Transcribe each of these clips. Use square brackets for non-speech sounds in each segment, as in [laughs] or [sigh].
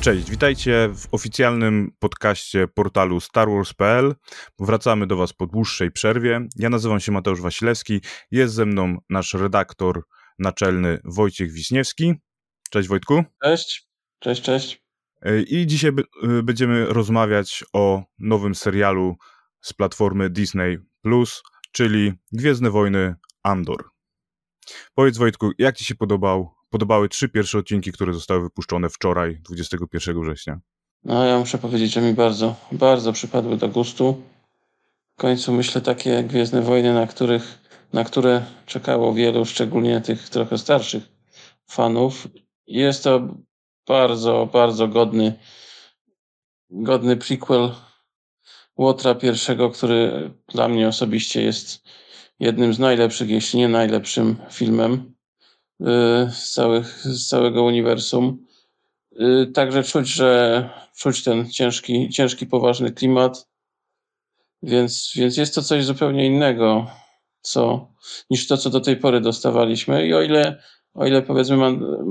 Cześć, witajcie w oficjalnym podcaście portalu StarWars.pl. Wracamy do Was po dłuższej przerwie. Ja nazywam się Mateusz Wasilewski, jest ze mną nasz redaktor naczelny Wojciech Wiśniewski. Cześć Wojtku. Cześć, cześć, cześć. I dzisiaj będziemy rozmawiać o nowym serialu z platformy Disney+, czyli Gwiezdne Wojny Andor. Powiedz Wojtku, jak Ci się podobał podobały trzy pierwsze odcinki, które zostały wypuszczone wczoraj, 21 września? No, ja muszę powiedzieć, że mi bardzo, bardzo przypadły do gustu. W końcu myślę takie Gwiezdne Wojny, na, których, na które czekało wielu, szczególnie tych trochę starszych fanów. Jest to bardzo, bardzo godny, godny prequel Łotra pierwszego, który dla mnie osobiście jest jednym z najlepszych, jeśli nie najlepszym filmem z, całych, z całego uniwersum. Y, także czuć, że czuć ten ciężki, ciężki poważny klimat. Więc, więc jest to coś zupełnie innego co, niż to, co do tej pory dostawaliśmy. I o ile, o ile powiedzmy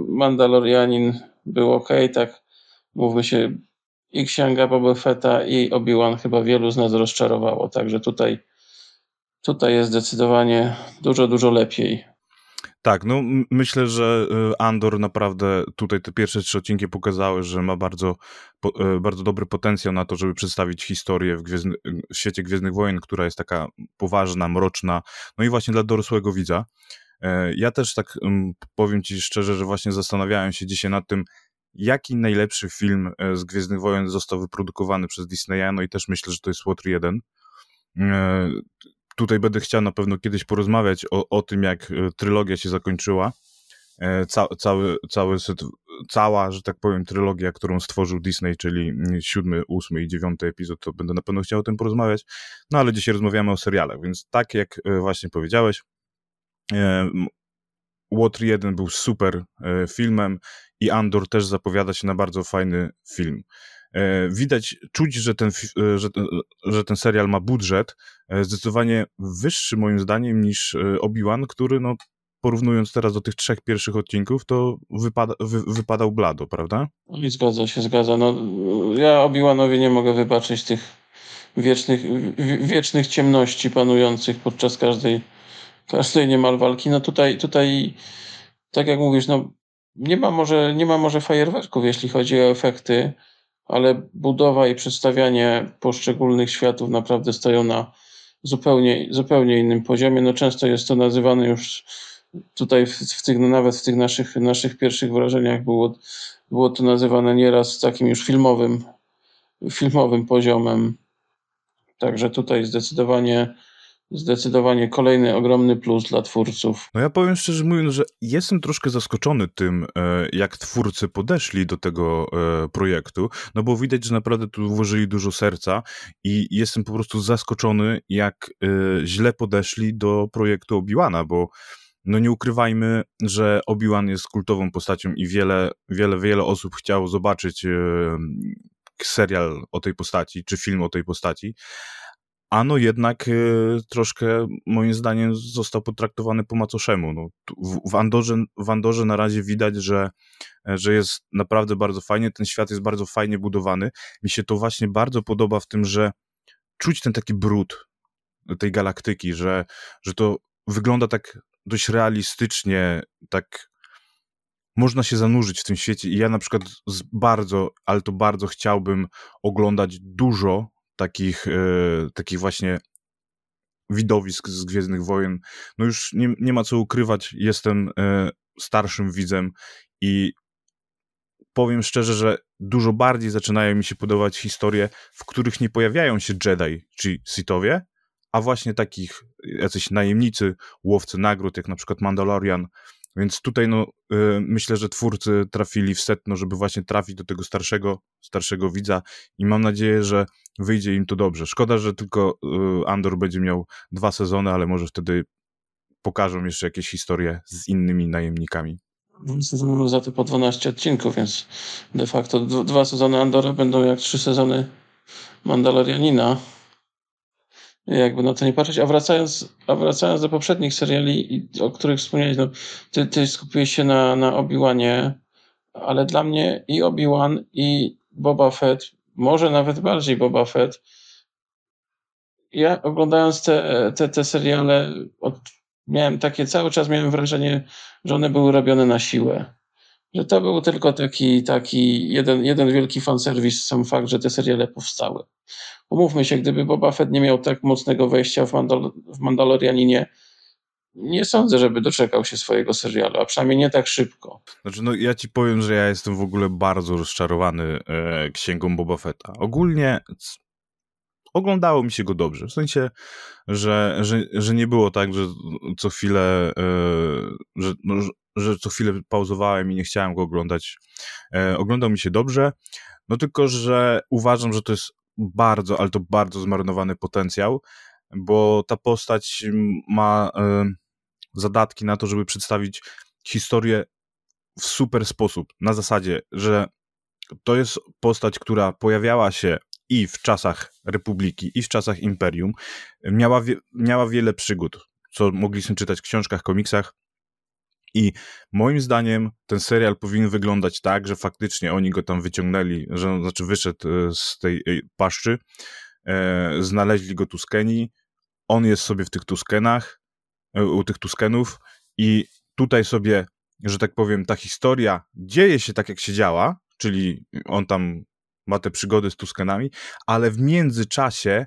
Mandalorianin był ok, tak mówmy się, i Księga Boba Fetta i Obi-Wan chyba wielu z nas rozczarowało. Także tutaj, tutaj jest zdecydowanie dużo, dużo lepiej. Tak, no myślę, że y, Andor naprawdę tutaj te pierwsze trzy odcinki pokazały, że ma bardzo, y, bardzo dobry potencjał na to, żeby przedstawić historię w, gwiezdny, w świecie Gwiezdnych Wojen, która jest taka poważna, mroczna, no i właśnie dla dorosłego widza. E, ja też tak powiem ci szczerze, że właśnie zastanawiałem się dzisiaj nad tym, jaki najlepszy film e, z Gwiezdnych Wojen został wyprodukowany przez Disneya, no i też myślę, że to jest Łotr 1 tutaj będę chciał na pewno kiedyś porozmawiać o, o tym, jak e, trylogia się zakończyła. E, ca, cały, cały, cała, że tak powiem, trylogia, którą stworzył Disney, czyli siódmy, ósmy i dziewiąty epizod, to będę na pewno chciał o tym porozmawiać. No ale dzisiaj rozmawiamy o serialach, więc tak jak e, właśnie powiedziałeś, Łotr 1 był super filmem i Andor też zapowiada się na bardzo fajny film. Widać, czuć, że ten, że, że ten serial ma budżet zdecydowanie wyższy moim zdaniem niż Obi-Wan, który no, porównując teraz do tych trzech pierwszych odcinków, to wypada, wy, wypadał blado, prawda? I zgadza się, zgadza. No, ja Obi-Wanowi nie mogę wybaczyć tych wiecznych, wiecznych ciemności panujących podczas każdej, każdej niemal walki. No tutaj, tutaj tak jak mówisz, no nie ma może, nie ma może fajerwerków, jeśli chodzi o efekty, ale budowa i przedstawianie poszczególnych światów naprawdę stoją na zupełnie, zupełnie innym poziomie. No często jest to nazywane już tutaj w, w tych, no nawet w tych naszych, naszych pierwszych wrażeniach było, było to nazywane nieraz takim już filmowym, filmowym poziomem. Także tutaj zdecydowanie zdecydowanie kolejny ogromny plus dla twórców. No ja powiem szczerze mówiąc, że jestem troszkę zaskoczony tym, e, jak twórcy podeszli do tego e, projektu, no bo widać, że naprawdę tu włożyli dużo serca i jestem po prostu zaskoczony, jak e, źle podeszli do projektu Obi-Wana, bo no nie ukrywajmy, że Obi-Wan jest kultową postacią i wiele, wiele, wiele osób chciało zobaczyć serial o tej postaci, czy film o tej postaci, Ano jednak y, troszkę, moim zdaniem, został potraktowany po macoszemu. No, w, Andorze, w Andorze na razie widać, że, że jest naprawdę bardzo fajnie, ten świat jest bardzo fajnie budowany. Mi się to właśnie bardzo podoba w tym, że czuć ten taki brud tej galaktyki, że, że to wygląda tak dość realistycznie, tak można się zanurzyć w tym świecie i ja na przykład bardzo, ale to bardzo chciałbym oglądać dużo takich, e, takich właśnie widowisk z Gwiezdnych Wojen. No już nie, nie ma co ukrywać, jestem e, starszym widzem i powiem szczerze, że dużo bardziej zaczynają mi się podobać historie, w których nie pojawiają się Jedi czy Sithowie, a właśnie takich jacyś najemnicy, łowcy nagród, jak na przykład Mandalorian, więc tutaj no, y, myślę, że twórcy trafili w setno, żeby właśnie trafić do tego starszego, starszego widza i mam nadzieję, że wyjdzie im to dobrze. Szkoda, że tylko y, Andor będzie miał dwa sezony, ale może wtedy pokażą jeszcze jakieś historie z innymi najemnikami. Za to po 12 odcinków, więc de facto dwa sezony Andora będą jak trzy sezony Mandalorianina jakby na to nie patrzeć. A wracając, a wracając do poprzednich seriali, o których wspomniałeś, no, ty, ty skupiłeś się na, na Obi-Wanie. ale dla mnie i Obi-Wan i Boba Fett, może nawet bardziej Boba Fett, ja oglądając te, te, te seriale, od, miałem takie, cały czas miałem wrażenie, że one były robione na siłę. Że to był tylko taki, taki jeden, jeden wielki fanserwis, sam fakt, że te seriale powstały. Umówmy się, gdyby Boba Fett nie miał tak mocnego wejścia w, Mandal w Mandalorianinie, nie sądzę, żeby doczekał się swojego serialu, a przynajmniej nie tak szybko. Znaczy, no ja ci powiem, że ja jestem w ogóle bardzo rozczarowany e, księgą Boba Fetta. Ogólnie oglądało mi się go dobrze. W sensie, że, że, że nie było tak, że co chwilę, e, że, no, że co chwilę pauzowałem i nie chciałem go oglądać. E, oglądał mi się dobrze, no tylko, że uważam, że to jest bardzo, ale to bardzo zmarnowany potencjał, bo ta postać ma e, zadatki na to, żeby przedstawić historię w super sposób. Na zasadzie, że to jest postać, która pojawiała się i w czasach Republiki, i w czasach Imperium. Miała, wie, miała wiele przygód, co mogliśmy czytać w książkach, komiksach. I moim zdaniem ten serial powinien wyglądać tak, że faktycznie oni go tam wyciągnęli, że znaczy wyszedł e, z tej e, paszczy, e, znaleźli go Tuskeni, on jest sobie w tych Tuskenach, e, u tych Tuskenów i tutaj sobie, że tak powiem, ta historia dzieje się tak, jak się działa, czyli on tam ma te przygody z Tuskenami, ale w międzyczasie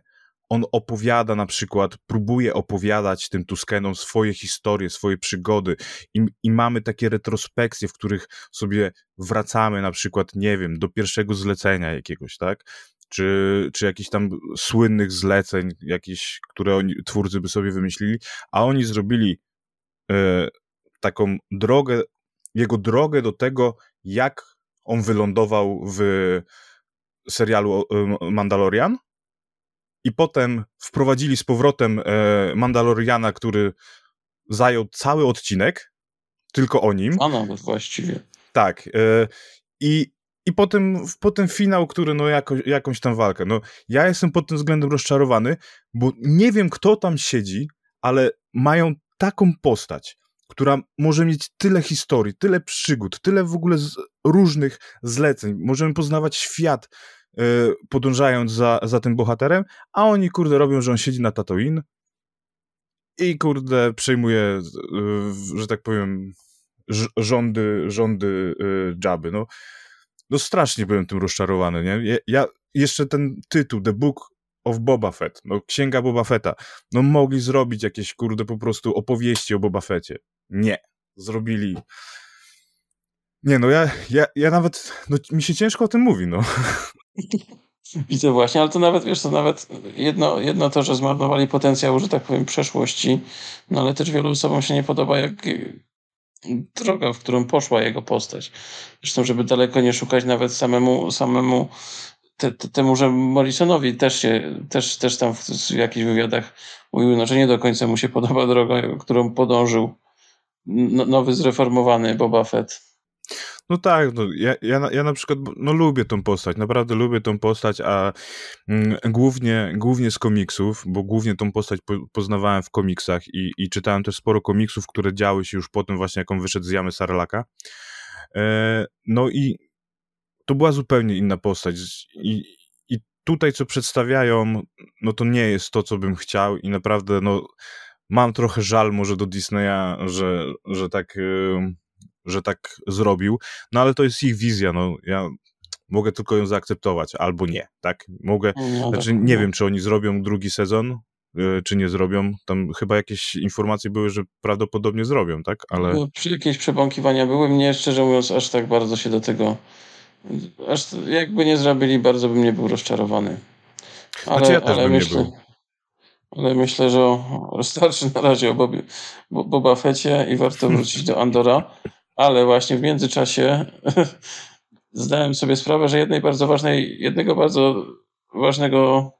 on opowiada na przykład, próbuje opowiadać tym Tuskenom swoje historie, swoje przygody i, i mamy takie retrospekcje, w których sobie wracamy na przykład, nie wiem, do pierwszego zlecenia jakiegoś, tak? Czy, czy jakichś tam słynnych zleceń, jakieś, które oni, twórcy by sobie wymyślili, a oni zrobili e, taką drogę, jego drogę do tego, jak on wylądował w serialu Mandalorian i potem wprowadzili z powrotem e, Mandaloriana, który zajął cały odcinek, tylko o nim. A nawet właściwie. Tak. E, I, i potem, potem finał, który no jako, jakąś tam walkę. No, ja jestem pod tym względem rozczarowany, bo nie wiem, kto tam siedzi, ale mają taką postać, która może mieć tyle historii, tyle przygód, tyle w ogóle z różnych zleceń. Możemy poznawać świat, podążając za, za tym bohaterem, a oni, kurde, robią, że on siedzi na Tatooine i, kurde, przejmuje, yy, że tak powiem, rządy, rządy yy, Jabby. No, no strasznie byłem tym rozczarowany, nie? Ja, jeszcze ten tytuł, The Book of Boba Fett, no księga Boba Fetta, no mogli zrobić jakieś, kurde, po prostu opowieści o Boba Fetcie. Nie. Zrobili... Nie, no ja, ja, ja nawet, no mi się ciężko o tym mówi, no. [laughs] Widzę właśnie, ale to nawet, wiesz, to nawet jedno, jedno to, że zmarnowali potencjał, że tak powiem, przeszłości, no ale też wielu osobom się nie podoba, jak droga, w którą poszła jego postać. Zresztą, żeby daleko nie szukać nawet samemu, samemu te, te, temu, że Morrisonowi też się, też, też tam w, w jakichś wywiadach mówił, no, że nie do końca mu się podoba droga, którą podążył nowy, zreformowany Boba Fett. No tak, no, ja, ja, ja na przykład no, lubię tą postać, naprawdę lubię tą postać, a mm, głównie, głównie z komiksów, bo głównie tą postać po, poznawałem w komiksach i, i czytałem też sporo komiksów, które działy się już po tym właśnie, jak on wyszedł z jamy Sarlaka. E, no i to była zupełnie inna postać i, tutaj co przedstawiają, no to nie jest to, co bym chciał i naprawdę no mam trochę żal może do Disneya, że, że tak... Yy, że tak zrobił, no ale to jest ich wizja, no ja mogę tylko ją zaakceptować, albo nie, tak? Mogę, no, znaczy tak, nie no. wiem, czy oni zrobią drugi sezon, yy, czy nie zrobią, tam chyba jakieś informacje były, że prawdopodobnie zrobią, tak? Ale... No, jakieś przebąkiwania były, mnie szczerze mówiąc aż tak bardzo się do tego, aż jakby nie zrobili, bardzo bym nie był rozczarowany. Ale, znaczy ja też ale bym myślę, nie był. Ale myślę, że starczy na razie o Bobie, Boba Fecie i warto wrócić do Andora ale właśnie w międzyczasie [laughs] zdałem sobie sprawę, że jednej bardzo ważnej, jednego bardzo ważnego,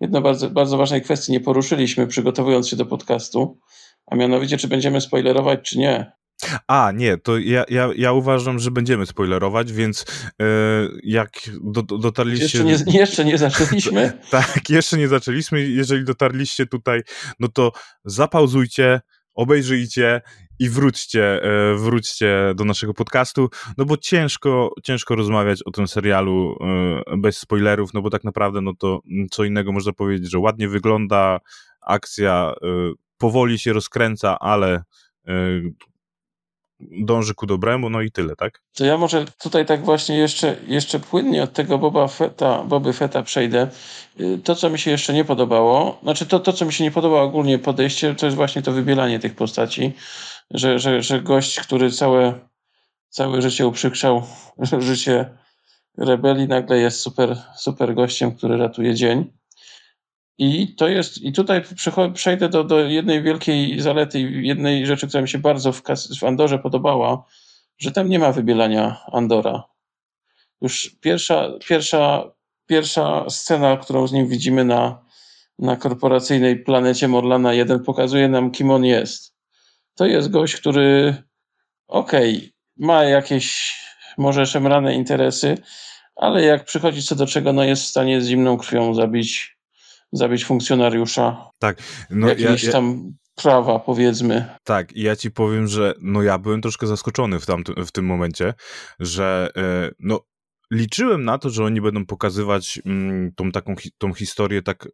jednej bardzo, bardzo ważnej kwestii nie poruszyliśmy, przygotowując się do podcastu, a mianowicie, czy będziemy spoilerować, czy nie. A, nie, to ja, ja, ja uważam, że będziemy spoilerować, więc yy, jak do, dotarliście... Jeszcze nie, jeszcze nie zaczęliśmy? [laughs] tak, jeszcze nie zaczęliśmy. Jeżeli dotarliście tutaj, no to zapauzujcie, obejrzyjcie i wróćcie, e, wróćcie do naszego podcastu, no bo ciężko, ciężko rozmawiać o tym serialu e, bez spoilerów, no bo tak naprawdę, no to co innego można powiedzieć, że ładnie wygląda, akcja e, powoli się rozkręca, ale dąży ku dobremu, no i tyle, tak? To ja może tutaj tak właśnie jeszcze, jeszcze płynnie od tego Boba Fetta, Boby Fetta przejdę. Y, to, co mi się jeszcze nie podobało, znaczy to, to co mi się nie podobało ogólnie podejście, to jest właśnie to wybielanie tych postaci, że, że, że gość, który całe, całe życie uprzykrzał [laughs] życie rebelii, nagle jest super, super gościem, który ratuje dzień. I to jest, i tutaj przejdę do, do jednej wielkiej zalety, jednej rzeczy, która mi się bardzo w, w Andorze podobała, że tam nie ma wybielania Andora. Już pierwsza, pierwsza, pierwsza scena, którą z nim widzimy na, na korporacyjnej planecie Morlana 1 pokazuje nam, kim on jest. To jest gość, który okej, okay, ma jakieś może szemrane interesy, ale jak przychodzi co do czego, no jest w stanie z zimną krwią zabić zabić funkcjonariusza. Tak. No, jakieś ja, ja... tam prawa, powiedzmy. Tak, i ja ci powiem, że no ja byłem troszkę zaskoczony w, tamtym, w tym momencie, że e, no liczyłem na to, że oni będą pokazywać mm, tą taką tą historię tak y,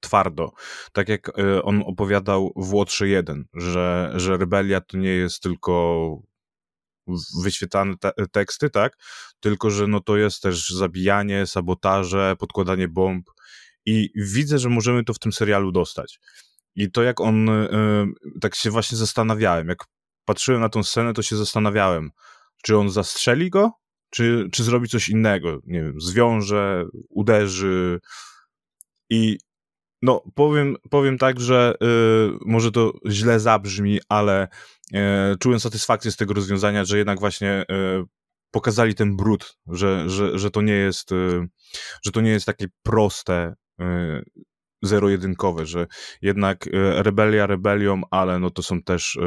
twardo. Tak jak y, on opowiadał w Łotrze 1, że, że rebelia to nie jest tylko wyświetlane te teksty, tak? Tylko, że no to jest też zabijanie, sabotaże, podkładanie bomb i widzę, że możemy to w tym serialu dostać. I to jak on, e, tak się właśnie zastanawiałem, jak patrzyłem na tą scenę, to się zastanawiałem, czy on zastrzeli go, czy, czy zrobi coś innego, nie wiem, zwiąże, uderzy. I no, powiem, powiem tak, że y, może to źle zabrzmi, ale y, czułem satysfakcję z tego rozwiązania, że jednak właśnie y, pokazali ten brud, że, że, że to nie jest, że to nie jest takie proste E, zero-jedynkowe, że jednak e, rebelia rebelią, ale no to są też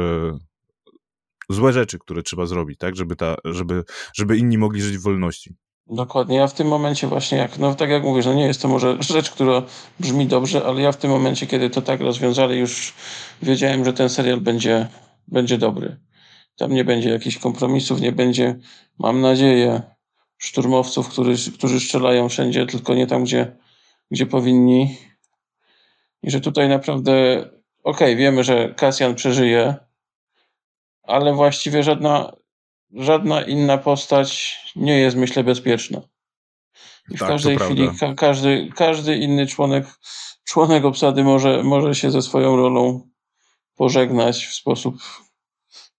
złe rzeczy, które trzeba zrobić, tak, żeby, ta, żeby, żeby inni mogli żyć w wolności. Dokładnie. Ja w tym momencie właśnie, jak, no tak jak mówisz, no nie jest to może rzecz, która brzmi dobrze, ale ja w tym momencie, kiedy to tak rozwiązali, już wiedziałem, że ten serial będzie, będzie dobry. Tam nie będzie jakichś kompromisów, nie będzie, mam nadzieję, szturmowców, którzy, którzy strzelają wszędzie, tylko nie tam, gdzie gdzie powinni. I że tutaj naprawdę, okej, okay, wiemy, że Kasjan przeżyje, ale właściwie żadna, żadna inna postać nie jest, myślę, bezpieczna. I w tak, każdej chwili ka każdy, każdy inny członek, członek obsady może, może się ze swoją rolą pożegnać w sposób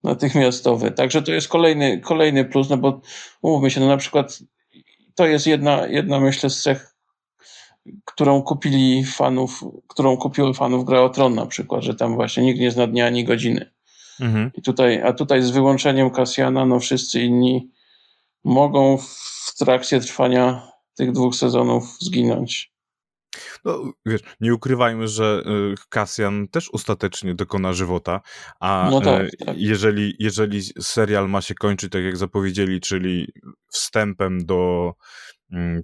natychmiastowy. Także to jest kolejny, kolejny plus, no bo umówmy się, no na przykład to jest jedna, jedna myślę z cech którą kupili fanów, którą kupiły fanów Gra o Tron na przykład, że tam właśnie nikt nie zna dnia ani godziny. Mhm. I tutaj, a tutaj z wyłączeniem Kasjana, no wszyscy inni mogą w trakcie trwania tych dwóch sezonów zginąć. No, wiesz, nie ukrywajmy, że Kasjan też ostatecznie dokona żywota, a no tak, tak. Jeżeli, jeżeli serial ma się kończyć tak jak zapowiedzieli, czyli wstępem do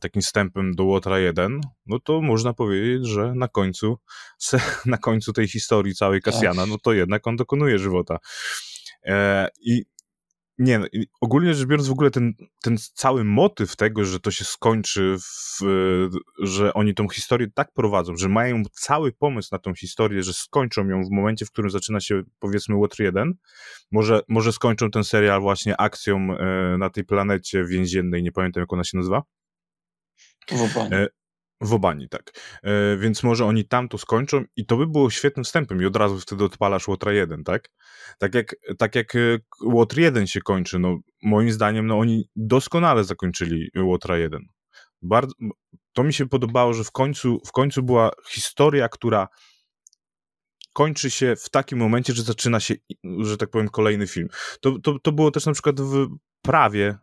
takim wstępem do Łotra 1, no to można powiedzieć, że na końcu, [laughs] na końcu tej historii całej Kasjana, no to jednak on dokonuje żywota. E, I nie, ogólnie rzecz biorąc, w ogóle ten, ten cały motyw tego, że to się skończy, w, że oni tą historię tak prowadzą, że mają cały pomysł na tą historię, że skończą ją w momencie, w którym zaczyna się, powiedzmy, Łotr 1. Może, może skończą ten serial właśnie akcją e, na tej planecie więziennej, nie pamiętam jak ona się nazywa. W Obani. E, w Obani, tak. E, więc może oni tam to skończą i to by było świetnym wstępem i od razu wtedy odpalasz Łotra 1, tak? Tak jak, tak jak e, Łotr 1 się kończy, no moim zdaniem, no oni doskonale zakończyli Łotra 1. Bardzo, to mi się podobało, że w końcu, w końcu była historia, która kończy się w takim momencie, że zaczyna się, że tak powiem, kolejny film. To, to, to było też na przykład w prawie,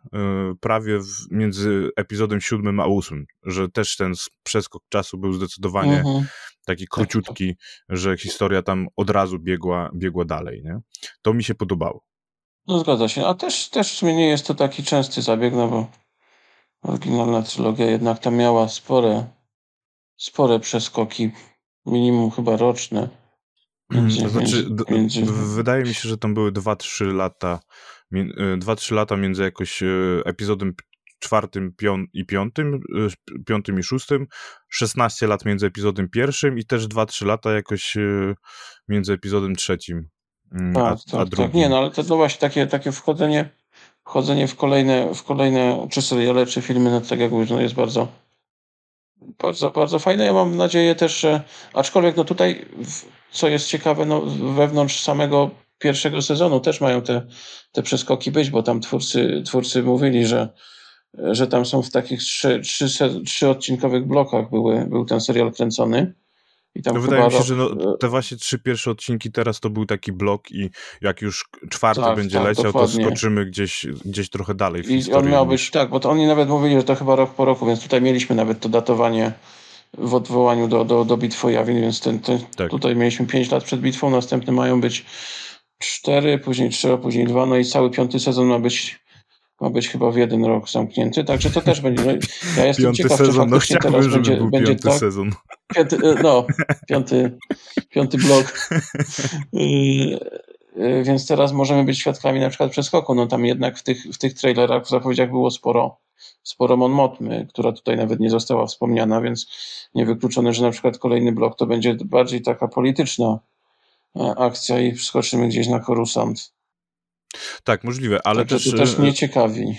y, prawie między epizodem siódmym a ósmym, że też ten przeskok czasu był zdecydowanie mhm. taki tak, króciutki, że historia tam od razu biegła, biegła dalej, nie? To mi się podobało. No zgadza się, a też, też w sumie nie jest to taki częsty zabieg, no bo oryginalna trylogia jednak tam miała spore, spore przeskoki, minimum chyba roczne. Między, to znaczy, między... wydaje mi się, że tam były 2-3 lata, 2-3 lata między jakoś epizodem czwartym i piątym, piątym i szóstym, 16 lat między epizodem pierwszym i też 2-3 lata jakoś między epizodem trzecim. Mm, a, tak, a, a tak, Nie, no ale to no właśnie takie, takie wchodzenie, wchodzenie w kolejne, w kolejne czy seriale, czy filmy, no tak jak mówisz, no jest bardzo, bardzo, bardzo fajne. Ja mam nadzieję też, że aczkolwiek no tutaj, co jest ciekawe, no wewnątrz samego pierwszego sezonu też mają te, te przeskoki być, bo tam twórcy, twórcy mówili, że, że tam są w takich trzy, trzy, trzy odcinkowych blokach były, był ten serial kręcony. No wydaje mi się, że no, te właśnie trzy pierwsze odcinki teraz to był taki blok i jak już czwarty tak, będzie tak, leciał, dokładnie. to skoczymy gdzieś, gdzieś trochę dalej w I on miał być, tak, bo to oni nawet mówili, że to chyba rok po roku, więc tutaj mieliśmy nawet to datowanie w odwołaniu do, do, do bitwy Jawin, więc ten, ten tak. tutaj mieliśmy pięć lat przed bitwą, następne mają być cztery, później trzy, później dwa, no i cały piąty sezon ma być ma być chyba w jeden rok zamknięty, także to też będzie. No, ja jestem piąty ciekaw, sezon, czy no no teraz będzie, był będzie piąty tak. Sezon. Piąty, e, no, piąty, piąty blok. Y, [laughs] y, więc teraz możemy być świadkami na przykład przeskoku. No tam jednak w tych, w tych trailerach, w zapowiedziach było sporo, sporo Mon Motmy, która tutaj nawet nie została wspomniana, więc niewykluczone, że na przykład kolejny blok to będzie bardziej taka polityczna e, akcja i wskoczymy gdzieś na Korusant. Tak, możliwe, ale Także też... To też e, mnie ciekawi.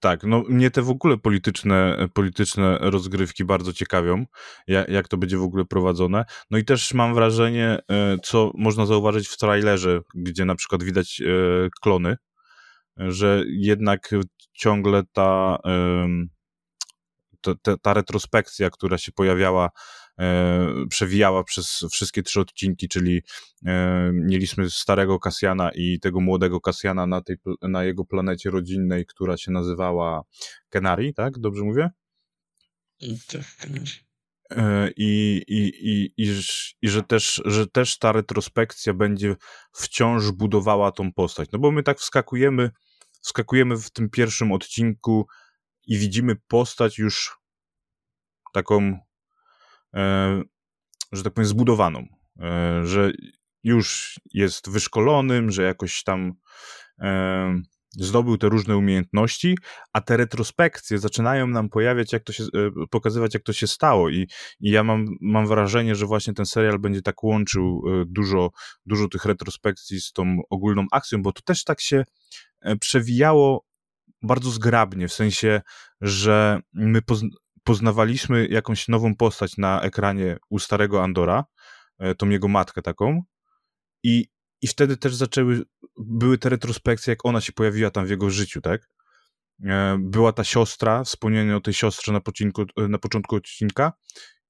Tak, no mnie te w ogóle polityczne, polityczne rozgrywki bardzo ciekawią, jak, jak to będzie w ogóle prowadzone. No i też mam wrażenie, e, co można zauważyć w trailerze, gdzie na przykład widać e, klony, że jednak ciągle ta, ta, ta retrospekcja, która się pojawiała E, przewijała przez wszystkie trzy odcinki, czyli e, mieliśmy starego Kasjana i tego młodego Kasjana na, tej, na jego planecie rodzinnej, która się nazywała Kenari, tak? Dobrze mówię? Tak, I, i, i, i, i że, też, że też ta retrospekcja będzie wciąż budowała tą postać. No bo my tak wskakujemy, wskakujemy w tym pierwszym odcinku i widzimy postać już taką E, że tak powiem, zbudowaną, e, że już jest wyszkolonym, że jakoś tam e, zdobył te różne umiejętności, a te retrospekcje zaczynają nam pojawiać, jak to się, pokazywać, jak to się stało. I, i ja mam, mam wrażenie, że właśnie ten serial będzie tak łączył dużo, dużo tych retrospekcji z tą ogólną akcją, bo to też tak się przewijało bardzo zgrabnie, w sensie, że my poznawaliśmy jakąś nową postać na ekranie u starego Andora, e, tą jego matkę taką i, i wtedy też zaczęły, były te retrospekcje, jak ona się pojawiła tam w jego życiu, tak? E, była ta siostra, wspomnienie o tej siostrze na, poczynku, e, na początku odcinka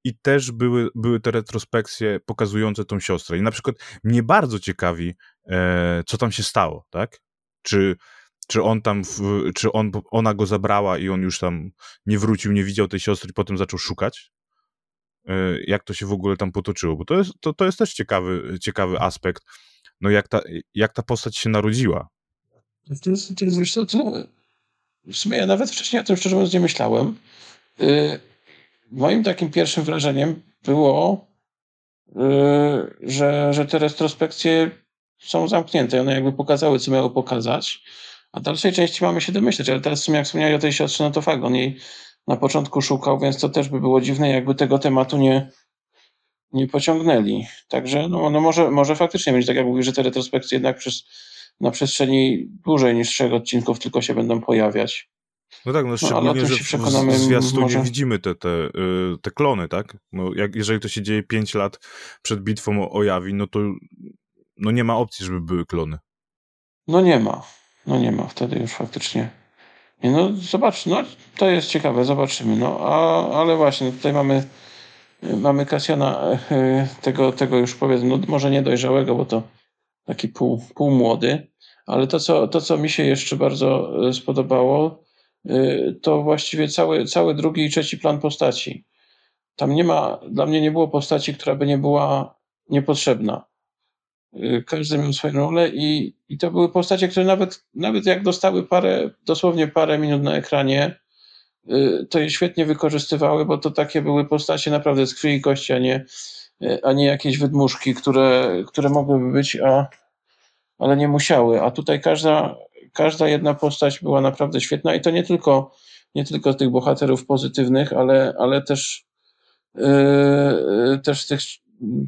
i też były, były te retrospekcje pokazujące tą siostrę. I na przykład mnie bardzo ciekawi, co tam się stało, tak? Czy czy on tam, czy on, ona go zabrała i on już tam nie wrócił, nie widział tej siostry, potem zaczął szukać? E, jak to się w ogóle tam potoczyło? Bo to jest, to, to jest też ciekawy, ciekawy aspekt, no jak ta, jak ta postać się narodziła. To jest, to jest wiesz co, to, w sumie ja nawet wcześniej o tym szczerze mówiąc nie myślałem. Yy, moim takim pierwszym wrażeniem było, yy, że, że te retrospekcje są zamknięte. One jakby pokazały, co miały pokazać. A dalszej części mamy się domyśleć, ale teraz w sumie jak wspomniałeś o tej siostrze, no to fakt, on jej na początku szukał, więc to też by było dziwne, jakby tego tematu nie, nie pociągnęli. Także no, no może, może faktycznie będzie tak, jak mówisz, że te retrospekcje jednak przez, na przestrzeni dłużej niż trzech odcinków tylko się będą pojawiać. No tak, no szczególnie, no, że w, w zwiastunie może... widzimy te, te, y, te klony, tak? No jak, jeżeli to się dzieje 5 lat przed bitwą o Jawi, no to no nie ma opcji, żeby były klony. No nie ma. No nie ma, wtedy już faktycznie. Nie, no zobacz, no to jest ciekawe, zobaczymy. No a, ale właśnie, tutaj mamy mamy Kasjana e, tego, tego już powiedzmy, no może nie dojrzałego, bo to taki pół, pół młody, ale to co, to, co mi się jeszcze bardzo e, spodobało, e, to właściwie cały, cały drugi i trzeci plan postaci. Tam nie ma, dla mnie nie było postaci, która by nie była niepotrzebna. Y, każdy miał swoją rolę i, i to były postacie, które nawet, nawet jak dostały parę, dosłownie parę minut na ekranie, y, to je świetnie wykorzystywały, bo to takie były postacie naprawdę z krwi i kości, a nie, a nie jakieś wydmuszki, które, które mogłyby być, a, ale nie musiały. A tutaj każda, każda jedna postać była naprawdę świetna i to nie tylko, nie tylko tych bohaterów pozytywnych, ale, ale też, yy, też tych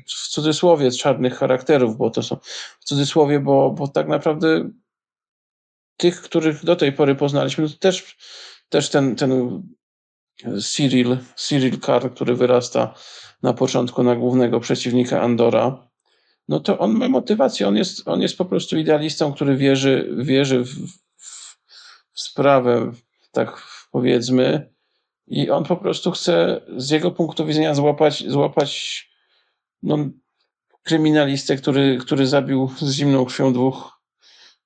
w cudzysłowie czarnych charakterów, bo to są w cudzysłowie, bo, bo tak naprawdę tych, których do tej pory poznaliśmy, to też, też ten, ten Cyril, Cyril Carr, który wyrasta na początku na głównego przeciwnika Andora, no to on ma motywację, on jest, on jest po prostu idealistą, który wierzy, wierzy w, w sprawę, tak powiedzmy, i on po prostu chce z jego punktu widzenia złapać, złapać no, kryminalistę, który, który zabił z zimną krwią dwóch,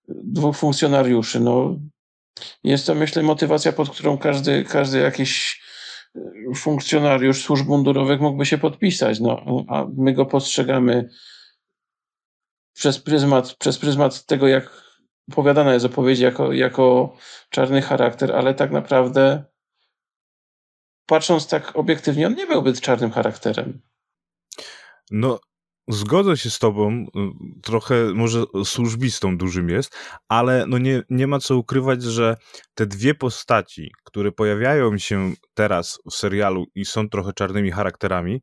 dwóch funkcjonariuszy. No, jest to, myślę, motywacja, pod którą każdy, każdy jakiś funkcjonariusz służb mundurowych mógłby się podpisać, no, a my go postrzegamy przez pryzmat, przez pryzmat tego, jak opowiadana jest opowiedź jako, jako czarny charakter, ale tak naprawdę patrząc tak obiektywnie, on nie byłby czarnym charakterem. No, Zgodzę się z tobą, trochę może służbistą dużym jest, ale no nie, nie ma co ukrywać, że te dwie postaci, które pojawiają się teraz w serialu i są trochę czarnymi charakterami,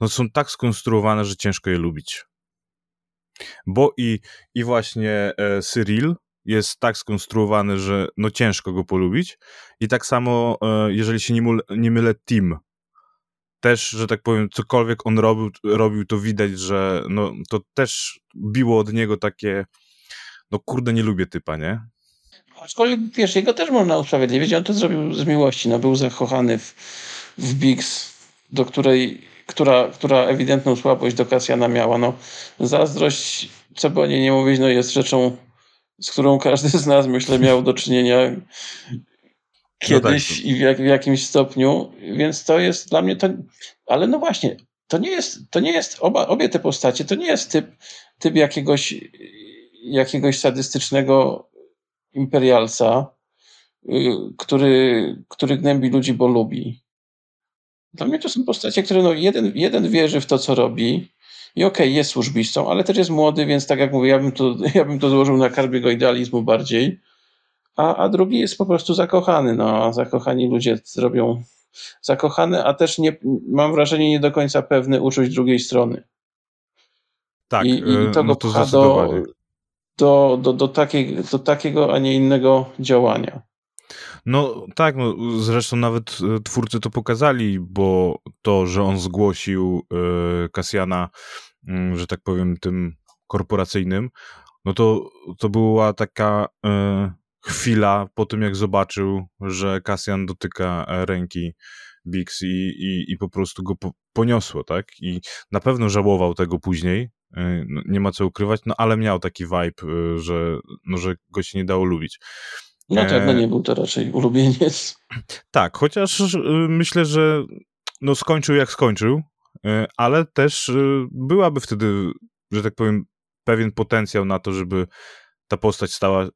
no są tak skonstruowane, że ciężko je lubić. Bo i, i właśnie e, Cyril jest tak skonstruowany, że no ciężko go polubić i tak samo, e, jeżeli się nie, nie mylę, Tim też, że tak powiem, cokolwiek on robił, robił to widać, że no, to też biło od niego takie, no kurde, nie lubię typa, nie? Aczkolwiek, wiesz, jego też można usprawiedliwić, on to zrobił z miłości, no, był zakochany w, w Biggs, do której, która, która ewidentną słabość do Kasjana miała, no, zazdrość, co by o niej nie mówić, no, jest rzeczą, z którą każdy z nas, myślę, miał do czynienia kiedyś no tak. i w, jak, w, jakimś stopniu, więc to jest dla mnie to, ale no właśnie, to nie jest, to nie jest oba, obie te postacie, to nie jest typ, typ jakiegoś, jakiegoś sadystycznego imperialca, y, który, który gnębi ludzi, bo lubi. Dla mnie to są postacie, które no jeden, jeden wierzy w to, co robi i okej, okay, jest służbistą, ale też jest młody, więc tak jak mówię, ja bym to, [laughs] ja bym to złożył na karbiego idealizmu bardziej a, a drugi jest po prostu zakochany. No, zakochani ludzie robią zakochany, a też nie, mam wrażenie nie do końca pewny uczuć drugiej strony. Tak, I, i e, to no go pcha do, do, do, do, takiej, do takiego, a nie innego działania. No tak, no, zresztą nawet e, twórcy to pokazali, bo to, że on zgłosił Kasjana, mm, że tak powiem, tym korporacyjnym, no to, to była taka chwila po tym, jak zobaczył, że Kasjan dotyka e, ręki Bix i, i, i po prostu go po, poniosło, tak? I na pewno żałował tego później, e, no, nie ma co ukrywać, no ale miał taki vibe, e, że, no, że go się nie dało lubić. No tak, no nie był to raczej ulubieniec. [laughs] Tak, chociaż myślę, że no skończył jak skończył, ale też byłaby wtedy, że tak powiem, pewien potencjał na to, żeby ta postać stała,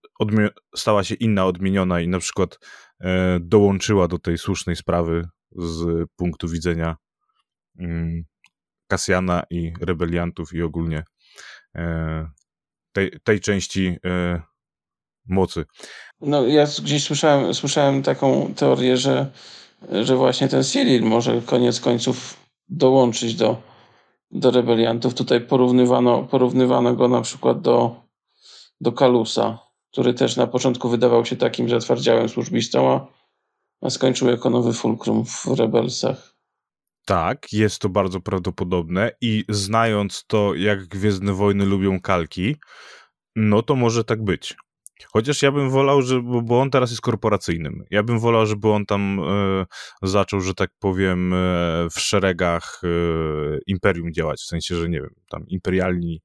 stała się inna, odmieniona i na przykład e, dołączyła do tej słusznej sprawy z punktu widzenia mm, Kasjana i rebeliantów i ogólnie e, tej, tej części e, mocy. No, ja gdzieś słyszałem, słyszałem taką teorię, że, że właśnie ten Cyril może koniec końców dołączyć do, do rebeliantów. Tutaj porównywano, porównywano go na przykład do do Kalusa, który też na początku wydawał się takim zatwardziałym służbistą, a, a skończył jako nowy fulcrum w Rebelsach. Tak, jest to bardzo prawdopodobne i znając to, jak Gwiezdne Wojny lubią kalki, no to może tak być. Chociaż ja bym wolał, żeby, bo on teraz jest korporacyjnym. Ja bym wolał, żeby on tam e, zaczął, że tak powiem, e, w szeregach e, imperium działać. W sensie, że nie wiem, tam imperialni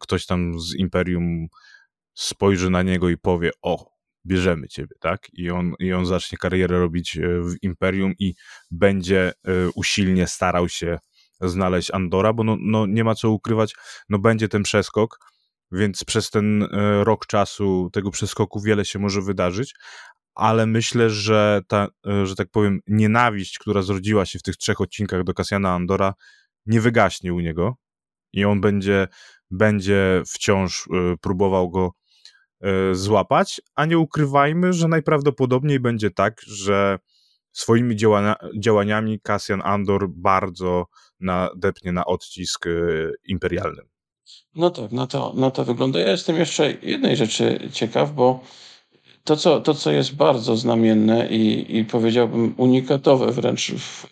ktoś tam z imperium spojrzy na niego i powie: O, bierzemy ciebie, tak? I on, i on zacznie karierę robić e, w imperium i będzie e, usilnie starał się znaleźć Andora, bo no, no nie ma co ukrywać, no będzie ten przeskok, więc przez ten rok czasu tego przeskoku wiele się może wydarzyć, ale myślę, że ta, że tak powiem, nienawiść, która zrodziła się w tych trzech odcinkach do Kasjana Andora, nie wygaśnie u niego i on będzie, będzie wciąż y, próbował go y, złapać, a nie ukrywajmy, że najprawdopodobniej będzie tak, że swoimi działania, działaniami Cassian Andor bardzo nadepnie na odcisk y, imperialny. No tak, no to, no to wygląda. Ja jestem jeszcze jednej rzeczy ciekaw, bo to, co, to, co jest bardzo znamienne i, i powiedziałbym unikatowe wręcz w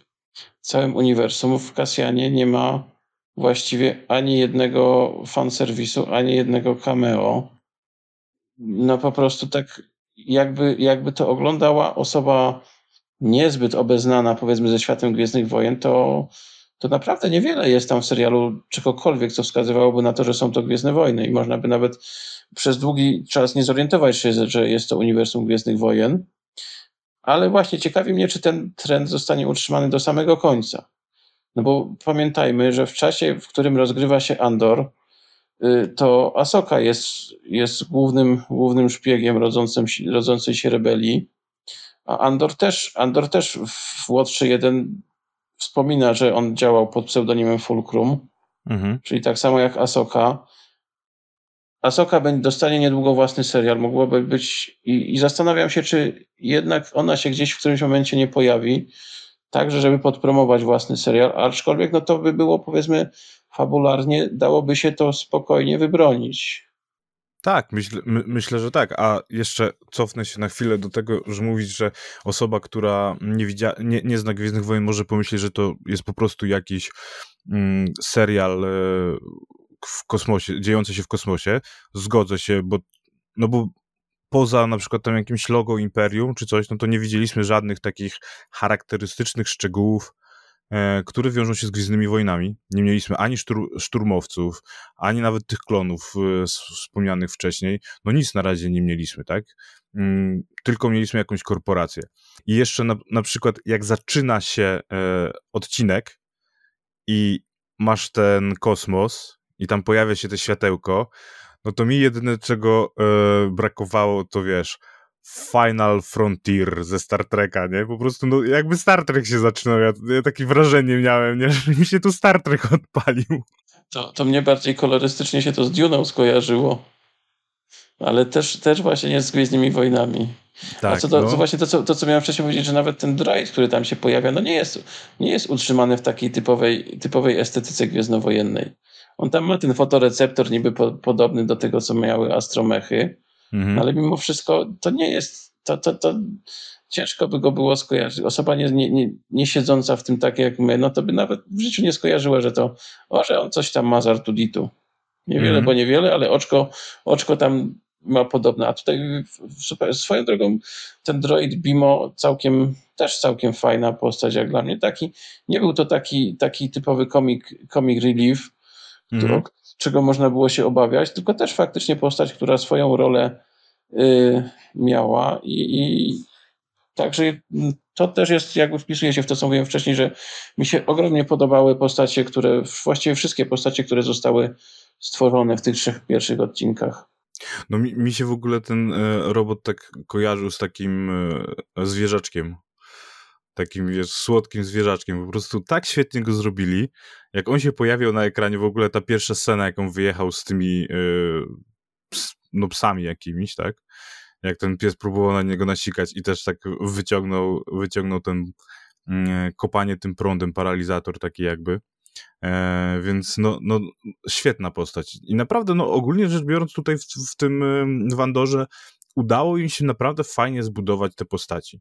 całym uniwersum, w Kasjanie nie ma właściwie ani jednego fanserwisu, ani jednego cameo. No po prostu tak jakby, jakby to oglądała osoba niezbyt obeznana powiedzmy ze światem Gwiezdnych Wojen, to to naprawdę niewiele jest tam w serialu czegokolwiek, co wskazywałoby na to, że są to Gwiezdne Wojny i można by nawet przez długi czas nie zorientować się, że jest to uniwersum Gwiezdnych Wojen. Ale właśnie ciekawi mnie, czy ten trend zostanie utrzymany do samego końca. No bo pamiętajmy, że w czasie, w którym rozgrywa się Andor, y, to Asoka jest, jest głównym, głównym szpiegiem rodzącym, rodzącej się rebelii, a Andor też, Andor też w Łotrze 1 wspomina, że on działał pod pseudonimem Fulcrum, mhm. czyli tak samo jak Asoka. Asoka dostanie niedługo własny serial, mogłoby być i, i zastanawiam się, czy jednak ona się gdzieś w którymś momencie nie pojawi, także żeby podpromować własny serial, aczkolwiek no to by było powiedzmy fabularnie, dałoby się to spokojnie wybronić. Tak, myśl, my, myślę, że tak. A jeszcze cofnę się na chwilę do tego, że mówisz, że osoba, która nie, widzia, nie, nie zna Gwiezdnych Wojen, może pomyśleć, że to jest po prostu jakiś mm, serial e, w kosmosie, dziejący się w kosmosie. Zgodzę się, bo, no bo poza na przykład tam jakimś logo Imperium czy coś, no to nie widzieliśmy żadnych takich charakterystycznych szczegółów E, które wiążą się z Gwiezdnymi Wojnami. Nie mieliśmy ani sztur szturmowców, ani nawet tych klonów e, wspomnianych wcześniej. No nic na razie nie mieliśmy, tak? Mm, tylko mieliśmy jakąś korporację. I jeszcze na, na przykład jak zaczyna się e, odcinek i masz ten kosmos i tam pojawia się to światełko, no to mi jedyne czego brakowało to wiesz Final Frontier ze Star Treka, nie? Po prostu, no, jakby Star Trek się zaczynał. Ja, ja takie wrażenie miałem, nie? [laughs] Że mi się tu Star Trek odpalił. To, to mnie bardziej kolorystycznie się to z Dune'ą skojarzyło. Ale też, też właśnie nie z Gwiezdnymi Wojnami. Tak, A co do, no. właśnie to co, to, co miałem wcześniej powiedzieć, że nawet ten droid, który tam się pojawia, no nie jest, nie jest utrzymany w takiej typowej, typowej estetyce gwiezdnowojennej. On tam ma ten fotoreceptor niby po, podobny do tego, co miały astromechy, Mhm. Ale mimo wszystko to nie jest, to, to, to ciężko by go było skojarzyć. Osoba nie, nie, nie, siedząca w tym tak jak my, no to by nawet w życiu nie skojarzyła, że to, o, że on coś tam ma z Artuditu. Niewiele, mhm. bo niewiele, ale oczko, oczko tam ma podobne. A tutaj super, swoją drogą ten droid Bimo całkiem, też całkiem fajna postać jak dla mnie. Taki, nie był to taki, taki typowy comic relief, mhm czego można było się obawiać, tylko też faktycznie postać, która swoją rolę y, miała i, i także to też jest, jakby wpisuje się w to, co mówiłem wcześniej, że mi się ogromnie podobały postacie, które, właściwie wszystkie postacie, które zostały stworzone w tych trzech pierwszych odcinkach. No mi, mi się w ogóle ten e, robot tak kojarzył z takim e, zwierzaczkiem takim wiesz, słodkim zwierzaczkiem. Po prostu tak świetnie go zrobili. Jak on się pojawił na ekranie, w ogóle ta pierwsza scena, jak on wyjechał z tymi ps, no, psami jakimiś, tak? Jak ten pies próbował na niego nasikać i też tak wyciągnął, wyciągnął ten yy, kopanie tym prądem, paralizator taki jakby. E, więc no, no, świetna postać. I naprawdę, no, ogólnie rzecz biorąc, tutaj w, w tym Wandorze udało im się naprawdę fajnie zbudować te postaci.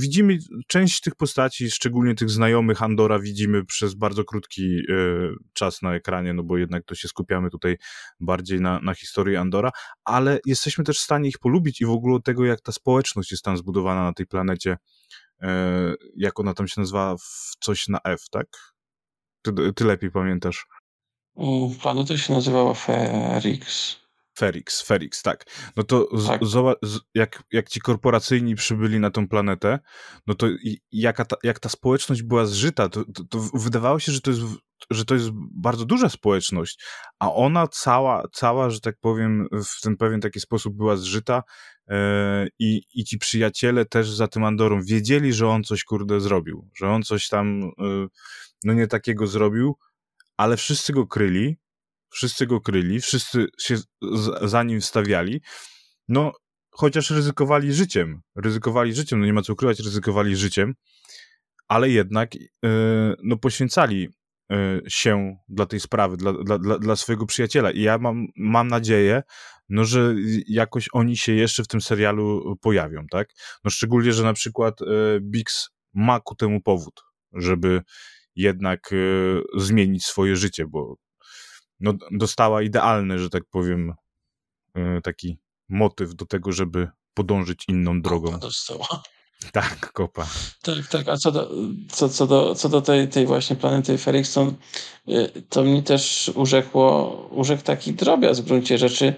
Widzimy część tych postaci, szczególnie tych znajomych Andora, widzimy przez bardzo krótki y, czas na ekranie, no bo jednak to się skupiamy tutaj bardziej na, na historii Andora, ale jesteśmy też w stanie ich polubić i w ogóle tego, jak ta społeczność jest tam zbudowana na tej planecie, y, jak ona tam się nazywa, coś na F, tak? Ty, ty lepiej pamiętasz. Planeta się nazywała Ferix. Ferix, Ferix, tak. No to tak. Z, z, jak, jak ci korporacyjni przybyli na tą planetę, no to jaka ta, jak ta społeczność była zżyta, to, to, to, wydawało się, że to, jest, że to jest bardzo duża społeczność, a ona cała, cała, że tak powiem, w ten pewien taki sposób była zżyta i, i ci przyjaciele też za tym Andorą wiedzieli, że on coś kurde zrobił, że on coś tam no nie takiego zrobił, ale wszyscy go kryli, wszyscy go kryli, wszyscy się za nim wstawiali, no chociaż ryzykowali życiem, ryzykowali życiem, no nie ma co ukrywać, ryzykowali życiem, ale jednak yy, no poświęcali yy, się dla tej sprawy, dla, dla, dla, dla swojego przyjaciela i ja mam, mam nadzieję, no, że jakoś oni się jeszcze w tym serialu pojawią, tak? No szczególnie, że na przykład yy, Bix ma ku temu powód, żeby jednak zmienić swoje życie, bo no, dostała idealny, że tak powiem, taki motyw do tego, żeby podążyć inną drogą. Kopa dostała. [laughs] Tak, kopa. Tak, tak. A co do, co, co do, co do tej, tej właśnie planety Ferrickson, y, to mi też urzekło, urzekł taki drobiazg w gruncie rzeczy.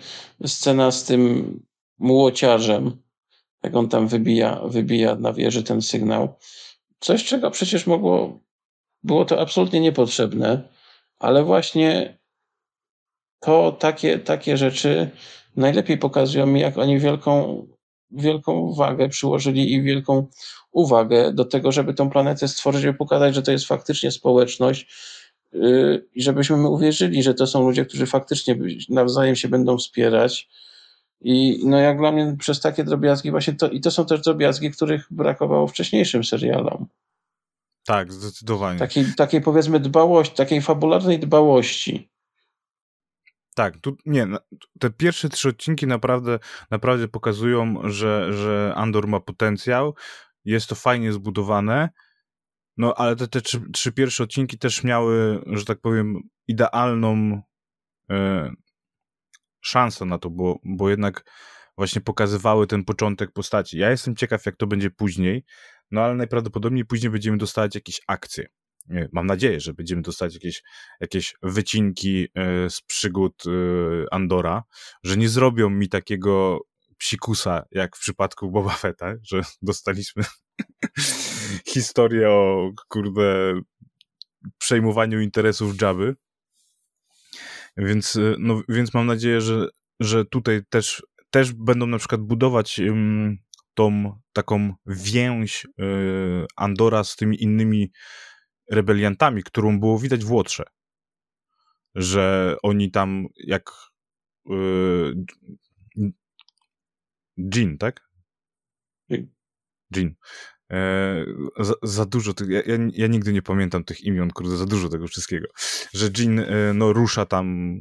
Scena z tym młociarzem, jak on tam wybija, wybija na wieży ten sygnał. Coś, czego przecież mogło, było to absolutnie niepotrzebne, ale właśnie to takie, takie rzeczy najlepiej pokazują mi, jak oni wielką, wielką wagę przyłożyli i wielką uwagę do tego, żeby tą planetę stworzyć, żeby pokazać, że to jest faktycznie społeczność yy, i żebyśmy my uwierzyli, że to są ludzie, którzy faktycznie nawzajem się będą wspierać. I no jak dla mnie przez takie drobiazgi właśnie to, i to są też drobiazgi, których brakowało wcześniejszym serialom. Tak, zdecydowanie. Takiej, takiej powiedzmy dbałości, takiej fabularnej dbałości. Tak, tu nie, te pierwsze trzy odcinki naprawdę, naprawdę pokazują, że, że Andor ma potencjał, jest to fajnie zbudowane, no ale te, te trzy, trzy pierwsze odcinki też miały, że tak powiem, idealną e, szansę na to, bo, bo jednak właśnie pokazywały ten początek postaci. Ja jestem ciekaw, jak to będzie później, no ale najprawdopodobniej później będziemy dostawać jakieś akcje mam nadzieję, że będziemy dostać jakieś, jakieś wycinki e, z przygód e, Andora, że nie zrobią mi takiego psikusa, jak w przypadku Boba Fetta, że [laughs] dostaliśmy [laughs] historię o, kurde, przejmowaniu interesów Jabby. Więc, no, więc mam nadzieję, że, że tutaj też, też będą na przykład budować tą taką więź y, Andora z tymi innymi rebeliantami, którą było widać w Łotrze. Że oni tam jak yy, Jean, tak? Jean. E, za, za, dużo tych, ja, ja, nigdy nie pamiętam tych imion, kurde, za dużo tego wszystkiego. Że Jean e, no, rusza tam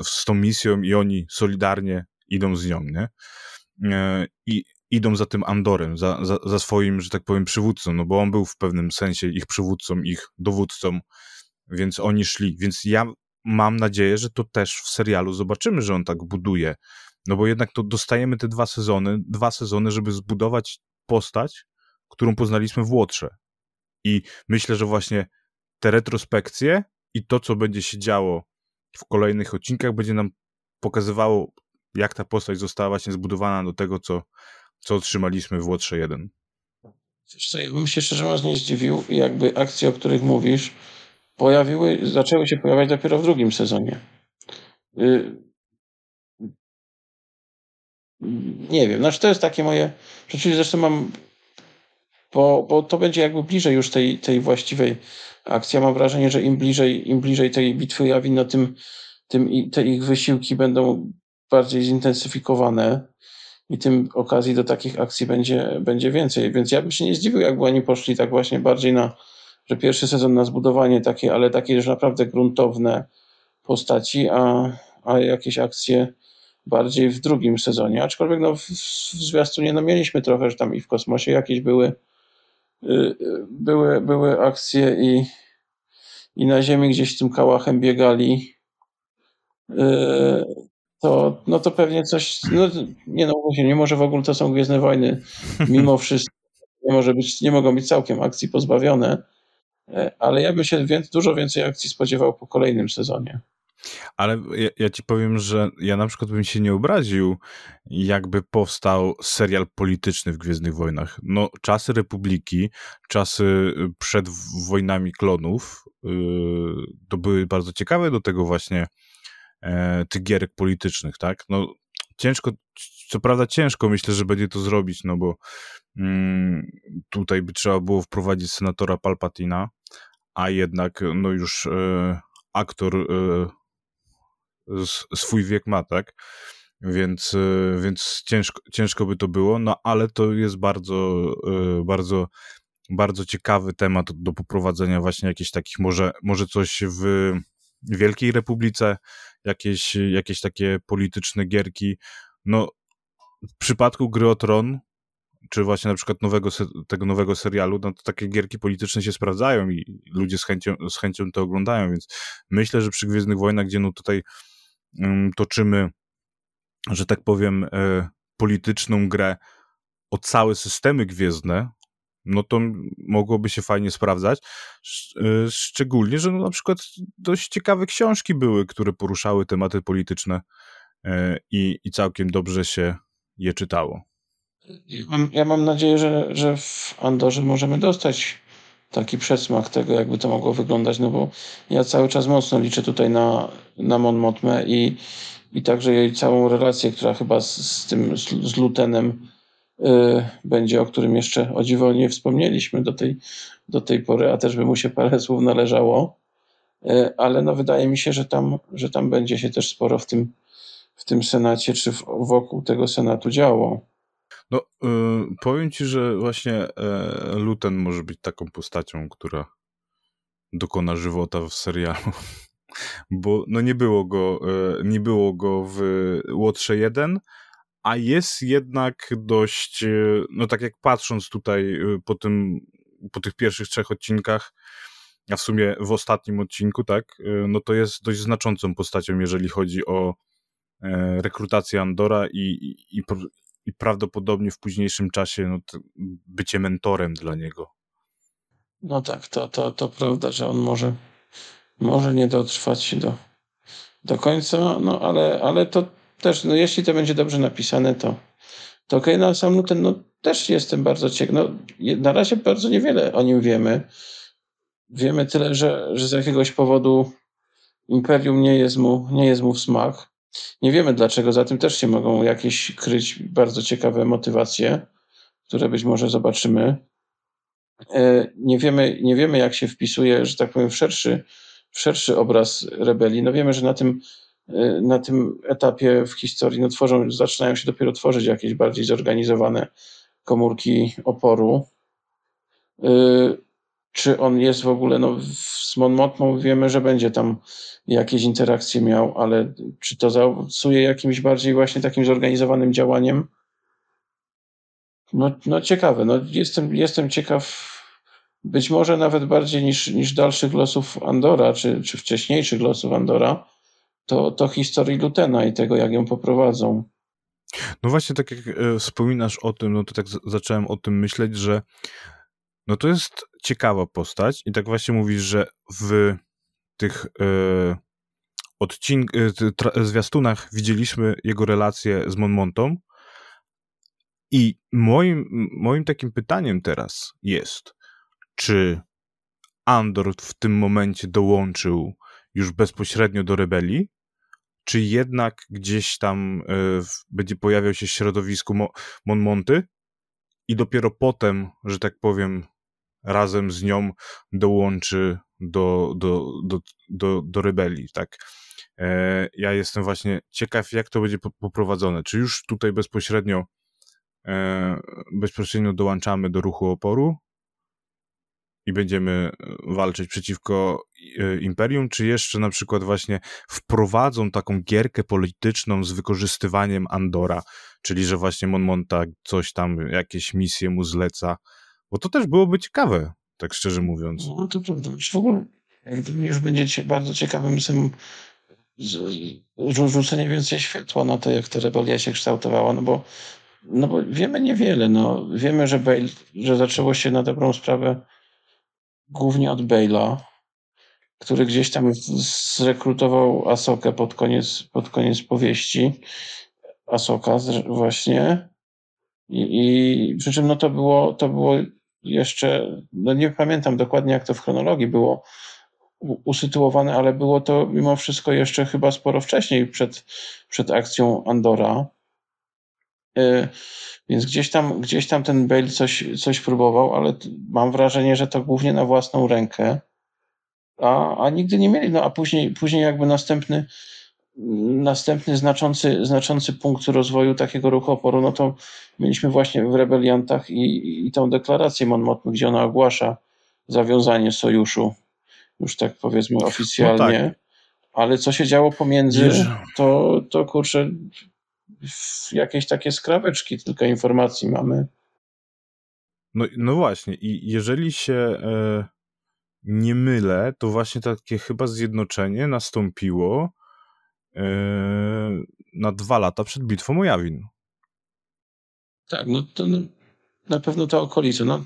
e, z tą misją i oni solidarnie idą z nią, nie? E, I idą za tym Andorem, za, za, za swoim, że tak powiem, przywódcą, no bo on był w pewnym sensie ich przywódcą, ich dowódcą, więc oni szli. Więc ja mam nadzieję, że to też w serialu zobaczymy, że on tak buduje. No bo jednak to dostajemy te dwa sezony, dwa sezony, żeby zbudować postać, którą poznaliśmy w Łotrze. I myślę, że właśnie te retrospekcje i to, co będzie się działo w kolejnych odcinkach, będzie nam pokazywało, jak ta postać została właśnie zbudowana do tego, co, co otrzymaliśmy w Łotrze 1. Wiesz bym się szczerze mówiąc nie zdziwił, jakby akcje, o których mówisz, pojawiły, zaczęły się pojawiać dopiero w drugim sezonie. Y, nie wiem, znaczy to jest takie moje, rzeczywiście zresztą mam, bo, bo to będzie jakby bliżej już tej, tej właściwej akcji. Ja mam wrażenie, że im bliżej, im bliżej tej bitwy Jawin, tym, tym te ich wysiłki będą bardziej zintensyfikowane i tym okazji do takich akcji będzie, będzie więcej. Więc ja bym się nie zdziwił, jakby oni poszli tak właśnie bardziej na, że pierwszy sezon na zbudowanie takie, ale takie już naprawdę gruntowne postaci, a, a jakieś akcje bardziej w drugim sezonie. Aczkolwiek no, w, w zwiastunie no, mieliśmy trochę, że tam i w kosmosie jakieś były, yy, były, były akcje i, i na Ziemi gdzieś tym kałachem biegali. Yy, to, no to pewnie coś, no, nie no, nie może w ogóle to są Gwiezdne Wojny, mimo wszystko nie może być, nie mogą być całkiem akcji pozbawione, e, ale ja bym się więc, dużo więcej akcji spodziewał po kolejnym sezonie. Ale ja, ja, ci powiem, że ja na przykład bym się nie obraził, jakby powstał serial polityczny w Gwiezdnych Wojnach. No, czasy Republiki, czasy przed wojnami klonów, yy, to były bardzo ciekawe do tego właśnie e, tych gierek politycznych, tak? No, ciężko, co prawda ciężko myślę, że będzie to zrobić, no bo mm, tutaj by trzeba było wprowadzić senatora Palpatina, a jednak no już e, aktor e, swój wiek ma, tak? Więc, e, więc ciężko, ciężko by to było, no ale to jest bardzo, e, bardzo, bardzo ciekawy temat do poprowadzenia właśnie jakichś takich, może, może coś w Wielkiej Republice, jakieś, jakieś takie polityczne gierki. No, w przypadku Gry o Tron, czy właśnie na przykład nowego, tego nowego serialu, no to takie gierki polityczne się sprawdzają i ludzie z chęcią, z chęcią to oglądają, więc myślę, że przy Gwiezdnych Wojnach, gdzie no tutaj um, toczymy, że tak powiem, e, polityczną grę o całe systemy gwiezdne, no to mogłoby się fajnie sprawdzać. E, szczególnie, że no na przykład dość ciekawe książki były, które poruszały tematy polityczne e, i, i całkiem dobrze się je czytało. Ja mam, ja mam nadzieję, że, że w Andorze możemy dostać taki przesmak tego, jakby to mogło wyglądać, no bo ja cały czas mocno liczę tutaj na, na Mon Mothmę i, i także jej całą relację, która chyba z, z tym, z, z Lutenem y, będzie, o którym jeszcze o dziwo nie wspomnieliśmy do tej, do tej pory, a też by mu się parę słów należało, y, ale no wydaje mi się, że tam, że tam będzie się też sporo w tym, w tym Senacie, czy wokół tego Senatu działo. No, yy, powiem ci, że właśnie yy, Luten może być taką postacią, która dokona żywota w serialu. [laughs] Bo no nie było go, yy, nie było go w Łotrze 1, a jest jednak dość, no tak jak patrząc tutaj po tym, po tych pierwszych trzech odcinkach, a w sumie w ostatnim odcinku, tak, no to jest dość znaczącą postacią, jeżeli chodzi o rekrutację Andora i, i, i, i prawdopodobnie w późniejszym czasie no, bycie mentorem dla niego. No tak, to, to, to prawda, że on może, może nie dotrwać do, do końca, no ale, ale to też, no jeśli to będzie dobrze napisane, to, to okej, okay. no sam Newton, no też jestem bardzo ciekaw, no na razie bardzo niewiele o nim wiemy. Wiemy tyle, że, że z jakiegoś powodu Imperium nie jest mu, nie jest mu w smak. Nie wiemy dlaczego, za tym też się mogą jakieś kryć bardzo ciekawe motywacje, które być może zobaczymy. E, nie wiemy, nie wiemy jak się wpisuje, że tak powiem, w szerszy, w szerszy obraz rebelii. No wiemy, że na tym, na tym etapie w historii no tworzą, zaczynają się dopiero tworzyć jakieś bardziej zorganizowane komórki oporu. E, czy on jest w ogóle, no z Monmotmą wiemy, że będzie tam jakieś interakcje miał, ale czy to zaowocuje jakimś bardziej właśnie takim zorganizowanym działaniem? No, no ciekawe, no jestem, jestem ciekaw być może nawet bardziej niż, niż dalszych losów Andora, czy, czy wcześniejszych losów Andora, to, to historii Lutena i tego, jak ją poprowadzą. No właśnie, tak jak e, wspominasz o tym, no to tak zacząłem o tym myśleć, że no to jest ciekawa postać i tak właśnie mówisz, że w tych e, odcink- e, zwiastunach widzieliśmy jego relację z Monmontą i moim, moim takim pytaniem teraz jest, czy Andor w tym momencie dołączył już bezpośrednio do rebelii, czy jednak gdzieś tam y, będzie pojawiał się w środowisku Mo Monmonty i dopiero potem, że tak powiem, razem z nią dołączy do, do, do, do, do rebelii, tak. E, ja jestem właśnie ciekaw, jak to będzie poprowadzone. Czy już tutaj bezpośrednio e, bezpośrednio dołączamy do ruchu oporu i będziemy walczyć przeciwko e, imperium, czy jeszcze na przykład właśnie wprowadzą taką gierkę polityczną z wykorzystywaniem Andora, czyli że właśnie Mon Monta coś tam, jakieś misje mu zleca, bo to też byłoby ciekawe, tak szczerze mówiąc. No to prawda. W ogóle już będziecie bardzo ciekawym tym rzucenie więcej światła na to, jak ta rebelia się kształtowała, no bo, no bo wiemy niewiele. No. Wiemy, że, Bale, że zaczęło się na dobrą sprawę głównie od Bale'a, który gdzieś tam zrekrutował Asokę pod koniec, pod koniec powieści. Asoka właśnie. I, I przy czym no to było, to było jeszcze, no nie pamiętam dokładnie jak to w chronologii było usytuowane, ale było to mimo wszystko jeszcze chyba sporo wcześniej przed, przed akcją Andora. Więc gdzieś tam, gdzieś tam ten Bale coś, coś próbował, ale mam wrażenie, że to głównie na własną rękę. A, a nigdy nie mieli. No a później, później jakby następny, następny znaczący, znaczący punkt rozwoju takiego ruchu oporu, no to mieliśmy właśnie w rebeliantach i, i tą deklarację Monmouth, gdzie ona ogłasza zawiązanie sojuszu, już tak powiedzmy oficjalnie. No tak. Ale co się działo pomiędzy, to, to kurczę, jakieś takie skraweczki tylko informacji mamy. No, no właśnie, i jeżeli się e, nie mylę, to właśnie takie chyba zjednoczenie nastąpiło e, na dwa lata przed bitwą o Jawin. Tak, no to no, na pewno ta okolica, no.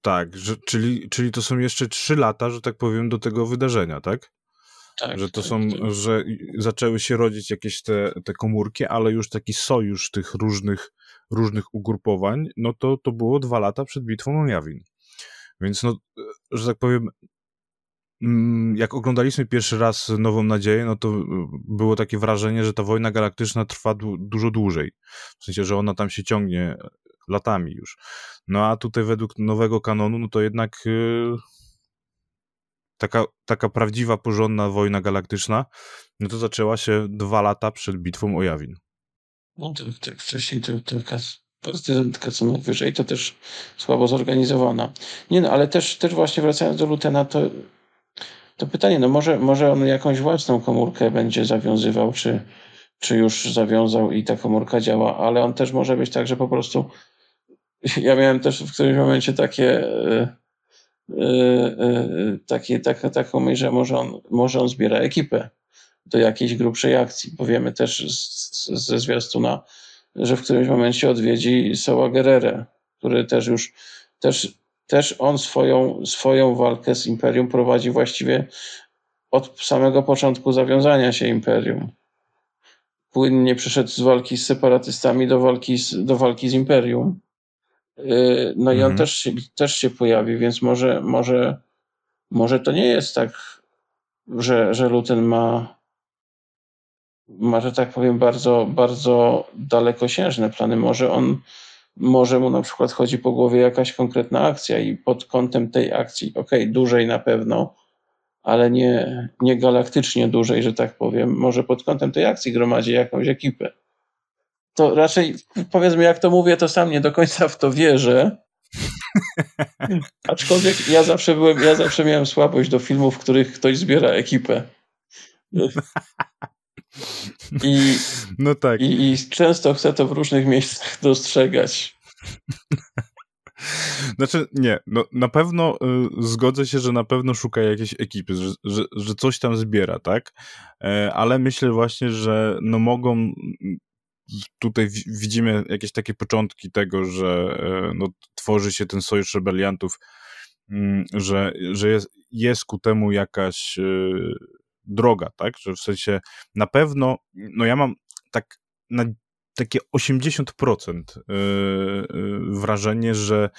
Tak, że, czyli, czyli to są jeszcze trzy lata, że tak powiem, do tego wydarzenia, tak? Tak, że to tak, są, tak. że zaczęły się rodzić jakieś te, te komórki, ale już taki sojusz tych różnych, różnych ugrupowań, no to, to było dwa lata przed bitwą o Jawin. Więc no, że tak powiem, mm, jak oglądaliśmy pierwszy raz Nową Nadzieję, no to y, było takie wrażenie, że ta wojna galaktyczna trwa du dużo dłużej. W sensie, że ona tam się ciągnie latami już. No a tutaj według nowego kanonu, no to jednak taka, taka prawdziwa, porządna wojna galaktyczna, no to zaczęła się dwa lata przed bitwą o Jawin. No to, tak wcześniej to, to taka prezydentka co najwyżej, to też słabo zorganizowana. Nie no, ale też, też właśnie wracając do Lutena, to, to pytanie, no może, może on jakąś własną komórkę będzie zawiązywał, czy, czy już zawiązał i ta komórka działa, ale on też może być tak, że po prostu ja miałem też w którymś momencie takie e, takie, tak, taką że może on, może on zbiera ekipę do jakiejś grubszej akcji. Powiemy też z, ze zwiastuna, że w którymś momencie odwiedzi Soła Gerere, który też już, też, też on swoją, swoją walkę z Imperium prowadzi właściwie od samego początku zawiązania się Imperium. Płynnie przeszedł z walki z separatystami do walki z, do walki z Imperium no i on mhm. też, się, też się pojawi, więc może, może, może to nie jest tak, że, że Luten ma, ma, że tak powiem, bardzo, bardzo dalekosiężne plany. Może on, może mu na przykład chodzi po głowie jakaś konkretna akcja i pod kątem tej akcji, okej, okay, dłużej na pewno, ale nie, nie galaktycznie dłużej, że tak powiem. Może pod kątem tej akcji gromadzi jakąś ekipę to raczej powiedzmy, jak to mówię, to sam nie do końca w to wierzę. [laughs] Aczkolwiek ja zawsze byłem, ja zawsze miałem słabość do filmów, w których ktoś zbiera ekipę. [laughs] I, no tak. i, I często chcę to w różnych miejscach dostrzegać. [laughs] Znaczy, nie, no, na pewno y, zgodzę się, że na pewno szuka jakiejś ekipy, że, że, że coś tam zbiera, tak? E, ale myślę właśnie, że no mogą tutaj widzimy jakieś takie początki tego, że e, no, tworzy się ten sojusz rebeliantów, mm, że, że jest, jest ku temu jakaś e, droga, tak? Że w sensie na pewno, no ja mam tak na takie 80% e, wrażenie, że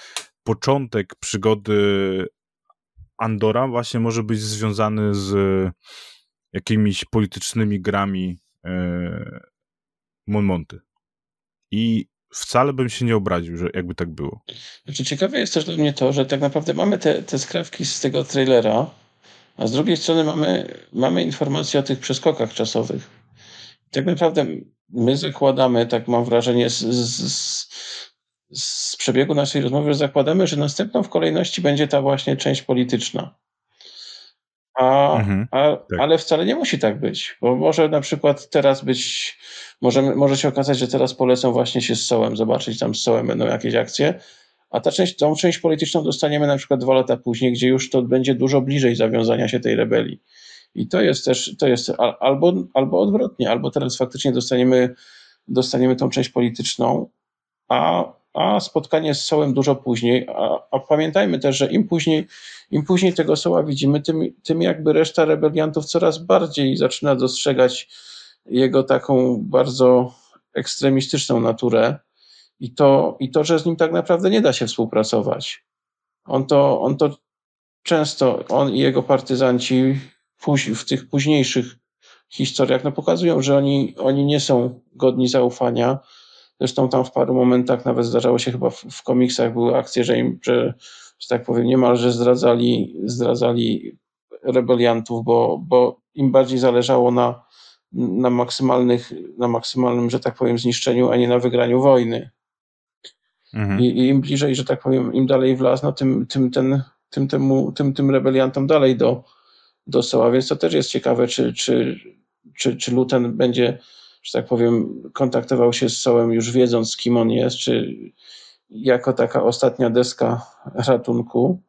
początek przygody Andora właśnie może być związany z jakimiś politycznymi grami Monmonty. I wcale bym się nie obraził, że jakby tak było. Znaczy, ciekawe jest też dla mnie to, że tak naprawdę mamy te, te skrawki z tego trailera, a z drugiej strony mamy, mamy informacje o tych przeskokach czasowych. Tak naprawdę my zakładamy, tak mam wrażenie, z, z, z przebiegu naszej rozmowy, że zakładamy, że następną w kolejności będzie ta właśnie część polityczna. A, mhm, a, tak. Ale wcale nie musi tak być, bo może na przykład teraz być, może, może się okazać, że teraz polecą właśnie się z Sołem, zobaczyć tam z Sołem będą jakieś akcje, a ta część, tą część polityczną dostaniemy na przykład dwa lata później, gdzie już to będzie dużo bliżej zawiązania się tej rebelii. I to jest też, to jest albo, albo odwrotnie, albo teraz faktycznie dostaniemy, dostaniemy tą część polityczną, a a spotkanie z Sołem dużo później. A, a, pamiętajmy też, że im później, im później tego Soła widzimy, tym, tym jakby reszta rebeliantów coraz bardziej zaczyna dostrzegać jego taką bardzo ekstremistyczną naturę i to, i to, że z nim tak naprawdę nie da się współpracować. On to, on to często, on i jego partyzanci w tych późniejszych historiach no pokazują, że oni, oni nie są godni zaufania, Zresztą tam w paru momentach nawet zdarzało się chyba w, w komiksach były akcje, że im, że, że tak powiem, niemalże zdradzali, zdradzali rebeliantów, bo, bo im bardziej zależało na, na, maksymalnych, na maksymalnym, że tak powiem, zniszczeniu, a nie na wygraniu wojny. Mhm. I, I, im bliżej, że tak powiem, im dalej w las, no tym, tym, ten, tym, temu, tym, tym rebeliantom dalej do, do soła. Więc to też jest ciekawe, czy, czy, czy, czy Luten będzie, że tak powiem, kontaktował się z sołem już wiedząc, kim on jest, czy jako taka ostatnia deska ratunku,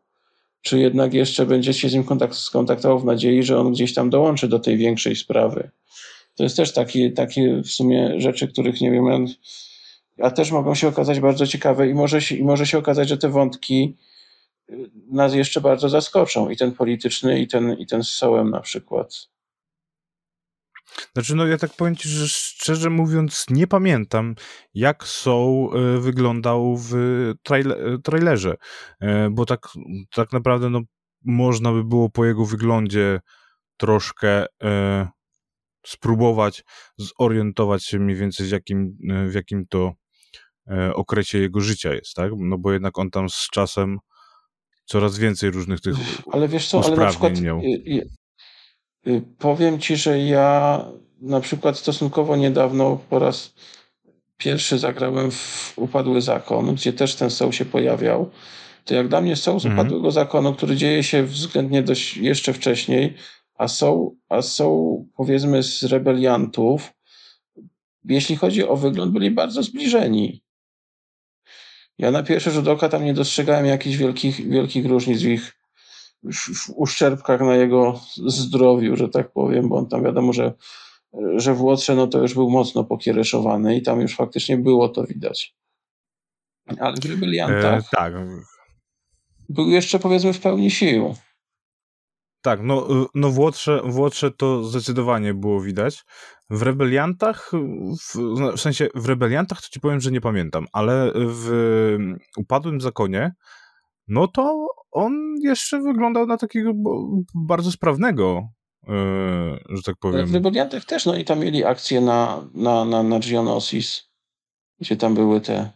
czy jednak jeszcze będzie się z nim kontakt, skontaktował w nadziei, że on gdzieś tam dołączy do tej większej sprawy. To jest też takie, takie w sumie rzeczy, których nie wiem, a też mogą się okazać bardzo ciekawe i może się, i może się okazać, że te wątki y, nas jeszcze bardzo zaskoczą i ten polityczny i ten, i ten z Sołem na przykład. Znaczy, no ja tak powiem ci, że szczerze mówiąc nie pamiętam, jak Soul y, wyglądał w trailer, trailerze, y, bo tak, tak naprawdę no, można by było po jego wyglądzie troszkę spróbować zorientować się mniej więcej, w jakim, w jakim to E, okresie jego życia jest, tak? No bo jednak on tam z czasem coraz więcej różnych tych Ale wiesz co, ale na przykład miał. Powiem ci, że ja na przykład stosunkowo niedawno po raz pierwszy zagrałem w Upadły Zakon, gdzie też ten soł się pojawiał. To jak dla mnie soł z mhm. Upadłego Zakonu, który dzieje się względnie dość jeszcze wcześniej, a są, a są powiedzmy z rebeliantów, jeśli chodzi o wygląd, byli bardzo zbliżeni. Ja na pierwszy rzut oka tam nie dostrzegałem jakichś wielkich, wielkich różnic w ich w uszczerbkach na jego zdrowiu, że tak powiem, bo on tam wiadomo, że, że w Łotrze no to już był mocno pokiereszowany i tam już faktycznie było to widać. Ale w Rebeliantach e, tak. był jeszcze powiedzmy w pełni sił. Tak, no, y, no w, Łotrze, w Łotrze to zdecydowanie było widać. W Rebeliantach, w, no, w, sensie w Rebeliantach to ci powiem, że nie pamiętam, ale w Upadłym Zakonie, no to on jeszcze wyglądał na takiego bardzo sprawnego, yy, że tak powiem. W Rebeliantach też, no i tam mieli akcję na, na, na, na Geonosis, gdzie tam były te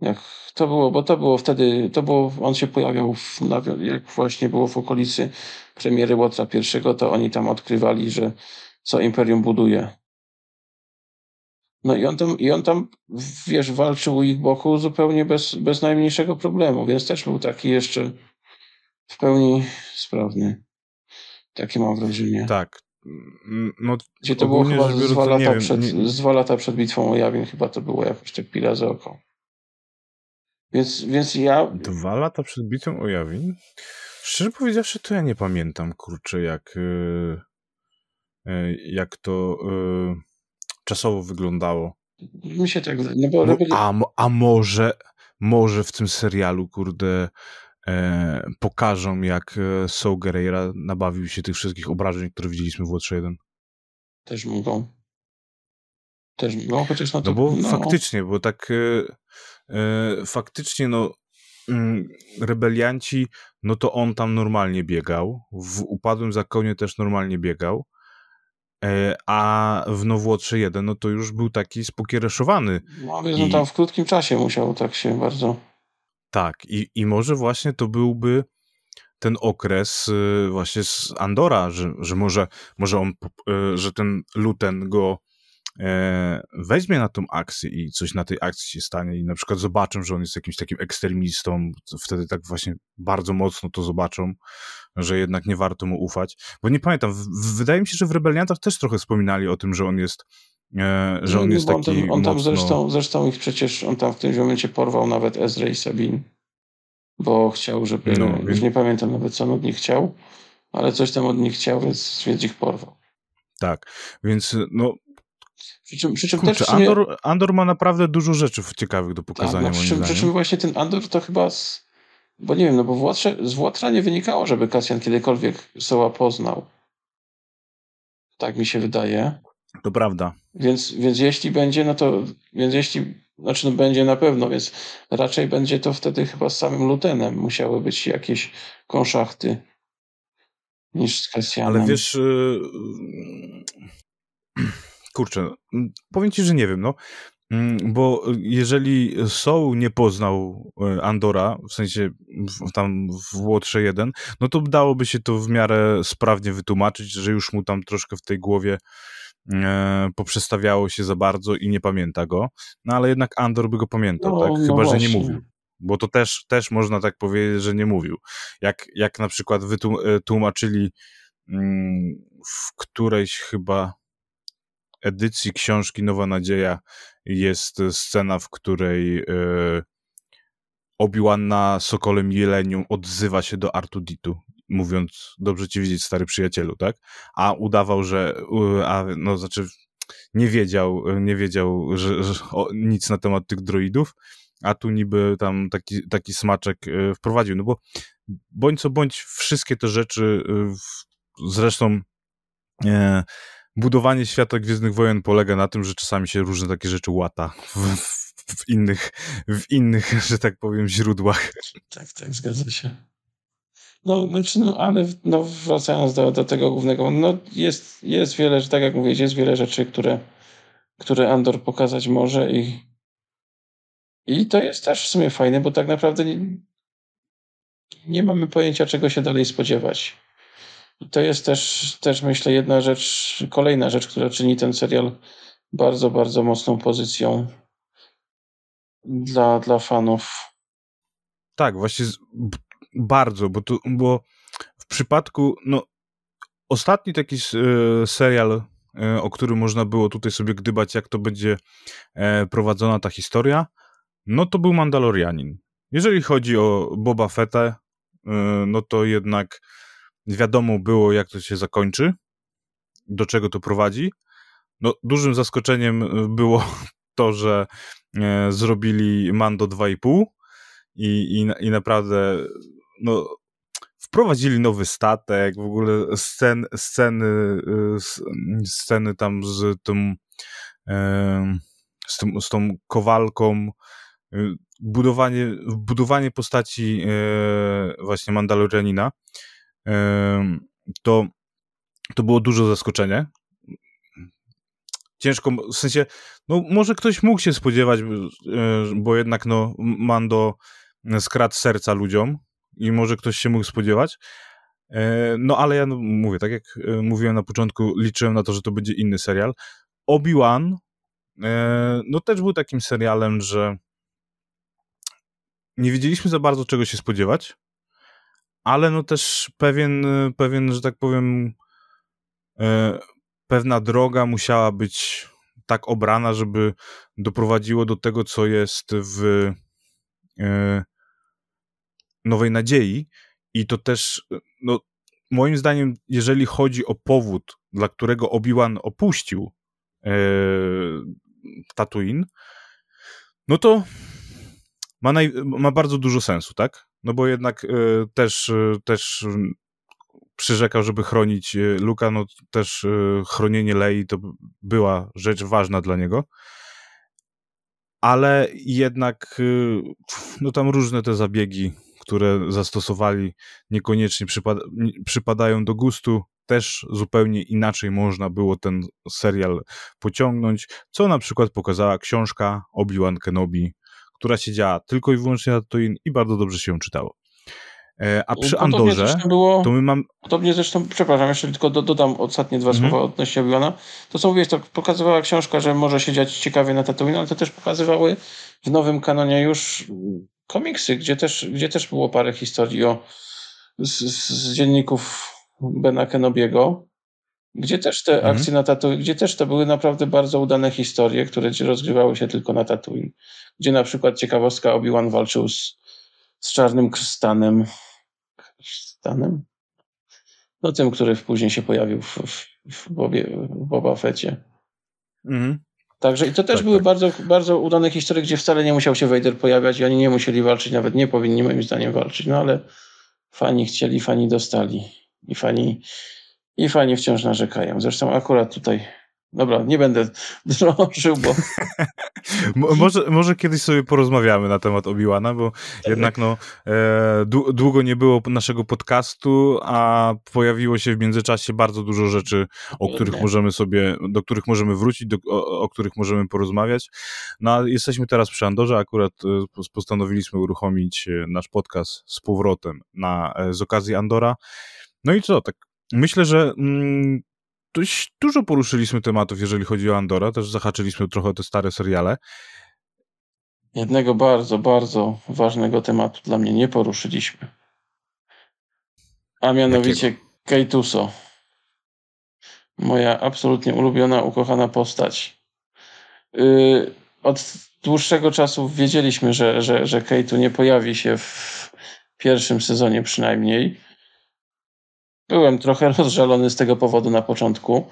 jak to było, bo to było wtedy, to było, on się pojawiał, w, jak właśnie było w okolicy premiery Łotra pierwszego, to oni tam odkrywali, że co Imperium buduje. No i on tam, i on tam wiesz, walczył u ich boku zupełnie bez, bez najmniejszego problemu, więc też był taki jeszcze w pełni sprawny. Takie mam wrażenie. Tak. No, Gdzie to było chyba z dwa, lata wiem, przed, nie... dwa lata przed bitwą o Jawin, chyba to było jakoś tak pila za oko. Więc, więc ja... Dwa lata przed bitwą o Jawin? Szczerze powiedziawszy, to ja nie pamiętam, kurczę, jak, yy, jak to yy, czasowo wyglądało. Mi się tak... No bo no, a, a może, może w tym serialu, kurde, e, pokażą, jak Saul Guerreira nabawił się tych wszystkich obrażeń, które widzieliśmy w Łotrze 1. Też mogą. Też mogą, chociaż na to... No bo no. faktycznie, bo tak E, faktycznie no mm, rebelianci, no to on tam normalnie biegał, w Upadłym Zakonie też normalnie biegał, e, a w Nowłotrze 1, no to już był taki spokiereszowany. No więc no tam w krótkim czasie musiał tak się bardzo... Tak, i, i może właśnie to byłby ten okres y, właśnie z Andora, że, że może, może on, y, że ten Luten go e, weźmie na tą akcję i coś na tej akcji się stanie i na przykład zobaczą, że on jest jakimś takim ekstremistą, wtedy tak właśnie bardzo mocno to zobaczą, że jednak nie warto mu ufać. Bo nie pamiętam, wydaje mi się, że w Rebeliantach też trochę wspominali o tym, że on jest e, że on jest taki on tam, on tam mocno... zresztą, zresztą ich przecież, on tam w tym momencie porwał nawet Ezra i Sabin, bo chciał, żeby, no, już nie pamiętam nawet co on od nich chciał, ale coś tam od nich chciał, więc, więc ich porwał. Tak, więc no przy czym, przy czym Kurczę, też Andor, Andor ma naprawdę dużo rzeczy ciekawych do pokazania. Tak, no, przy, przy, czym właśnie ten Andor to chyba. Z, bo nie wiem, no bo w Łotrze, z Łotra nie wynikało, żeby Kasjan kiedykolwiek Soła poznał. Tak mi się wydaje. To prawda. Więc, więc jeśli będzie, no to. Więc jeśli. Znaczy, no będzie na pewno, więc raczej będzie to wtedy chyba z samym Lutenem. Musiały być jakieś konszachty niż z Kasjanem. Ale wiesz. Yy kurczę, powiem ci, że nie wiem, no. Mm, bo jeżeli Soul nie poznał e, Andora, w sensie tam w Łotrze 1, no to dałoby się to w miarę sprawnie wytłumaczyć, że już mu tam troszkę w tej głowie e, poprzestawiało się za bardzo i nie pamięta go. No ale jednak Andor by go pamiętał, no, tak? No Chyba, no że nie mówił. Bo to też, też można tak powiedzieć, że nie mówił. Jak, jak na przykład wytłumaczyli mm, w którejś chyba edycji książki Nowa Nadzieja jest scena, w której yy, Obi-Wan na Sokolem Jeleniu odzywa się do Artuditu, mówiąc, dobrze ci widzieć, stary przyjacielu, tak? A udawał, że, a, no, znaczy, nie wiedział, nie wiedział że, że o, nic na temat tych droidów, a tu niby tam taki, taki smaczek yy, wprowadził, no bo bądź co bądź, wszystkie te rzeczy, zresztą budowanie świata Gwiezdnych Wojen polega na tym, że czasami się różne takie rzeczy łata w, w, innych, w innych, [laughs] że tak powiem, źródłach. Tak, tak, zgadza się. No, znaczy, no ale no, wracając do, do tego głównego, no jest, jest wiele, tak jak mówię, jest wiele rzeczy, które, które Andor pokazać może i, i to jest też w sumie fajne, bo tak naprawdę nie, nie mamy pojęcia, czego się dalej spodziewać. To jest też, też myślę jedna rzecz, kolejna rzecz, która czyni ten serial bardzo, bardzo mocną pozycją dla, dla fanów. Tak, właśnie z, bardzo, bo, tu, bo w przypadku, no ostatni taki e, serial, e, o którym można było tutaj sobie gdybać, jak to będzie e, prowadzona ta historia, no to był Mandalorianin. Jeżeli chodzi o Boba Fettę, no to jednak wiadomo było, jak to się zakończy, do czego to prowadzi. No, dużym zaskoczeniem e, było [laughs] to, że e, zrobili Mando 2,5 i, i, i naprawdę no, wprowadzili nowy statek, w ogóle scen, sceny, e, sceny tam z tym, z, tym, z tą kowalką, budowanie, budowanie postaci właśnie Mandalorianina to, to było dużo zaskoczenie. Ciężko, w sensie, no może ktoś mógł się spodziewać, bo jednak no Mando skradł serca ludziom i może ktoś się mógł spodziewać. E, no ale ja no, mówię, tak jak e, mówiłem na początku, liczyłem na to, że to będzie inny serial. Obi-Wan e, no też był takim serialem, że nie wiedzieliśmy za bardzo czego się spodziewać ale no też pewien, pewien że tak powiem, e, pewna droga musiała być tak obrana, żeby doprowadziło do tego, co jest w e, Nowej Nadziei. I to też, no, moim zdaniem, jeżeli chodzi o powód, dla którego Obi-Wan opuścił e, Tatooine, no to ma, naj, ma bardzo dużo sensu, tak? No bo jednak y, też, y, też przyrzekał, żeby chronić e, Luka, no też chronienie Lei to była rzecz ważna dla niego. Ale jednak no tam różne te zabiegi, które zastosowali, niekoniecznie przypad przypadają do gustu. Też zupełnie inaczej można było ten serial pociągnąć, co na przykład pokazała książka Obi-Wan Kenobi która się działa tylko i wyłącznie na Tatooine i bardzo dobrze się ją czytało. E, a przy Andorze było, to my mam... Podobnie zresztą, przepraszam, jeszcze tylko do, dodam ostatnie dwa mhm. słowa odnośnie Obi-Wana. To co mówiłeś, to pokazywała książka, że może się dziać ciekawie na Tatooine, ale to też pokazywały w nowym kanonie już komiksy, gdzie też, gdzie też było parę historii o, z, z dzienników Bena Kenobiego, gdzie też te mhm. akcje na Tatooine, gdzie też to były naprawdę bardzo udane historie, które rozgrywały się tylko na Tatooine. Gdzie na przykład ciekawostka Obi-Wan walczył z, z Czarnym Stanem. Stanem? No tym, który później się pojawił w, w, w, Bobie, w Boba Fecie. Mhm. Także i to też tak, były tak. Bardzo, bardzo udane historie, gdzie wcale nie musiał się Vader pojawiać i oni nie musieli walczyć, nawet nie powinni moim zdaniem walczyć, no ale fani chcieli, fani dostali i fani i fani wciąż narzekają. Zresztą akurat tutaj Dobra, nie będę [laughs] drążył, bo... [laughs] może, może kiedyś sobie porozmawiamy na temat Obi-Wana, bo tak. jednak no, e, długo nie było naszego podcastu, a pojawiło się w międzyczasie bardzo dużo rzeczy, o których możemy sobie, do których możemy wrócić, do, o, o, których możemy porozmawiać. No a jesteśmy teraz przy Andorze, akurat e, postanowiliśmy uruchomić e, nasz podcast z powrotem na, e, z okazji Andora. No i co, tak myślę, że mm, dość dużo poruszyliśmy tematów, jeżeli chodzi o Andora. Też zahaczyliśmy trochę o te stare seriale. Jednego bardzo, bardzo ważnego tematu dla mnie nie poruszyliśmy. A mianowicie Keituso. Moja absolutnie ulubiona, ukochana postać. Yy, od dłuższego czasu wiedzieliśmy, że, że, że Keitu nie pojawi się w pierwszym sezonie przynajmniej. Byłem trochę [laughs] rozżalony z tego powodu na początku,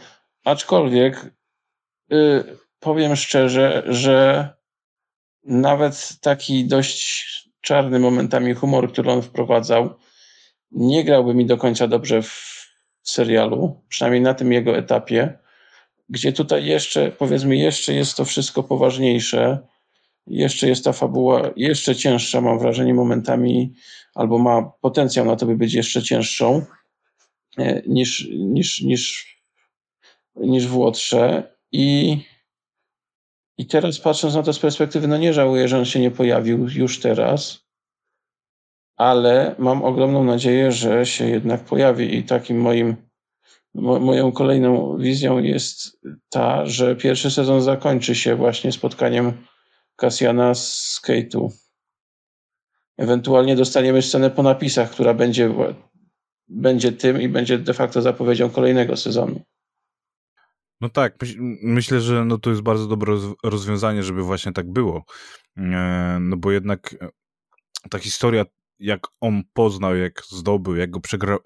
aczkolwiek y, powiem szczerze, że nawet taki dość czarny momentami humor, który on wprowadzał, nie grałby mi do końca dobrze w serialu, przynajmniej na tym jego etapie, gdzie tutaj jeszcze, powiedzmy, jeszcze jest to wszystko poważniejsze, jeszcze jest ta fabuła jeszcze cięższa, mam wrażenie, momentami, albo ma potencjał na to, by być jeszcze cięższą. E, niż, niż, niż, niż w Łotrze. I, I teraz patrząc na to z perspektywy, no nie żałuję, że on się nie pojawił już teraz, ale mam ogromną nadzieję, że się jednak pojawi i takim moim mo, moją kolejną wizją jest ta, że pierwszy sezon zakończy się właśnie spotkaniem Kasjana z Kate'u. Ewentualnie dostaniemy scenę po napisach, która będzie będzie tym i będzie de facto zapowiedzią kolejnego sezonu. No tak, myśl, myślę, że no to jest bardzo dobre rozwiązanie, żeby właśnie tak było. E, no bo jednak e, ta historia, jak on poznał, jak zdobył, jak go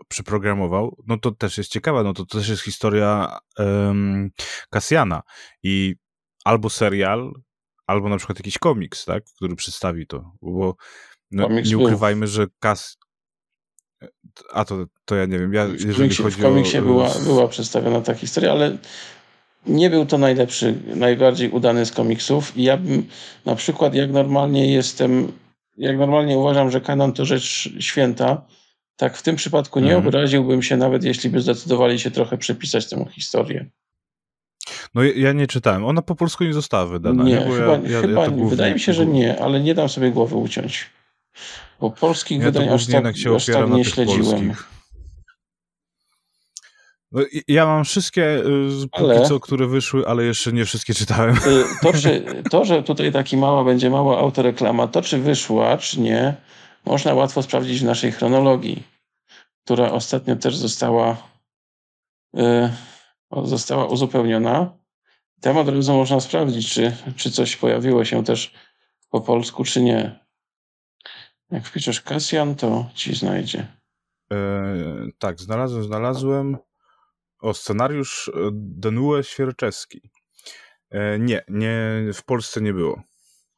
przeprogramował, no to też jest ciekawa, no to też jest historia um, Kasjana i albo serial, albo na przykład jakiś komiks, tak, który przedstawi to, bo no, nie ukrywajmy, że Kas a to, to ja nie wiem. Ja, w komiksie, w komiksie o... była, była przedstawiona ta historia, ale nie był to najlepszy, najbardziej udany z komiksów. I ja bym na przykład, jak normalnie jestem, jak normalnie uważam, że kanon to rzecz święta, tak w tym przypadku nie mhm. obraziłbym się, nawet jeśli by zdecydowali się trochę przepisać tę historię. No ja nie czytałem. Ona po polsku nie została wydana. Nie, nie? chyba, ja, ja, chyba ja wydaje mi się, że nie, ale nie dam sobie głowy uciąć. Bo polskich ja wydań aż tak, się aż tak nie śledziłem. Polskich. No, ja mam wszystkie, y, ale, co, które wyszły, ale jeszcze nie wszystkie czytałem. Y, [laughs] to, czy, to, że tutaj taki mała będzie mała autoreklama, to czy wyszła, czy nie, można łatwo sprawdzić w naszej chronologii, która ostatnio też została, y, została uzupełniona. Od razu można sprawdzić, czy, czy coś pojawiło się też po polsku, czy nie. Jak wpiszesz Kasjan, to ci znajdzie. E, tak, znalazłem, znalazłem. O, scenariusz e, Denue Świerczewski. E, nie, nie, w Polsce nie było.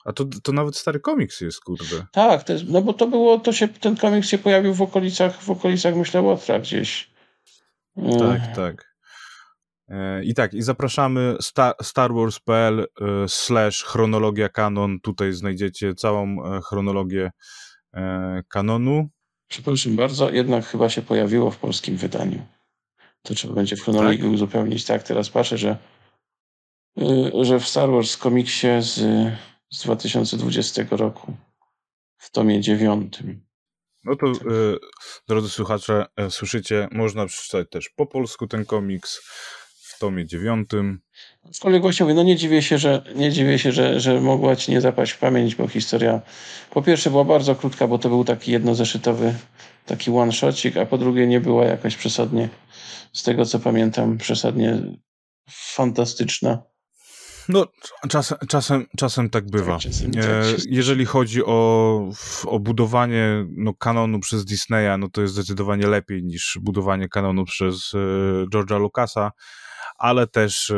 A to, to nawet stary komiks jest, kurde. Tak, jest, no bo to było, to się, ten komiks się pojawił w okolicach, w okolicach myślę, Łotra gdzieś. Tak, tak. I tak, i zapraszamy sta, starwars.pl slash chronologia kanon. Tutaj znajdziecie całą chronologię kanonu. Przepraszam bardzo, jednak chyba się pojawiło w polskim wydaniu. To trzeba będzie w chronologii tak? uzupełnić. Tak, teraz patrzę, że, y, że w Star Wars komiksie z, z 2020 roku w tomie dziewiątym. No to, tak. y, drodzy słuchacze, e, słyszycie, można przeczytać też po polsku ten komiks tomie dziewiątym. Aczkolwiek właśnie mówię, no nie dziwię się, że, nie dziwię się, że, że mogła ci nie zapaść w pamięć, bo historia po pierwsze była bardzo krótka, bo to był taki jednozeszytowy taki one-shotcik, a po drugie nie była jakoś przesadnie, z tego co pamiętam, przesadnie fantastyczna. No, czasem, czasem, czasem tak bywa. Tak, czasem, tak Jeżeli chodzi o, o budowanie no, kanonu przez Disneya, no to jest zdecydowanie lepiej niż budowanie kanonu przez e, George'a Lucasa ale też, e,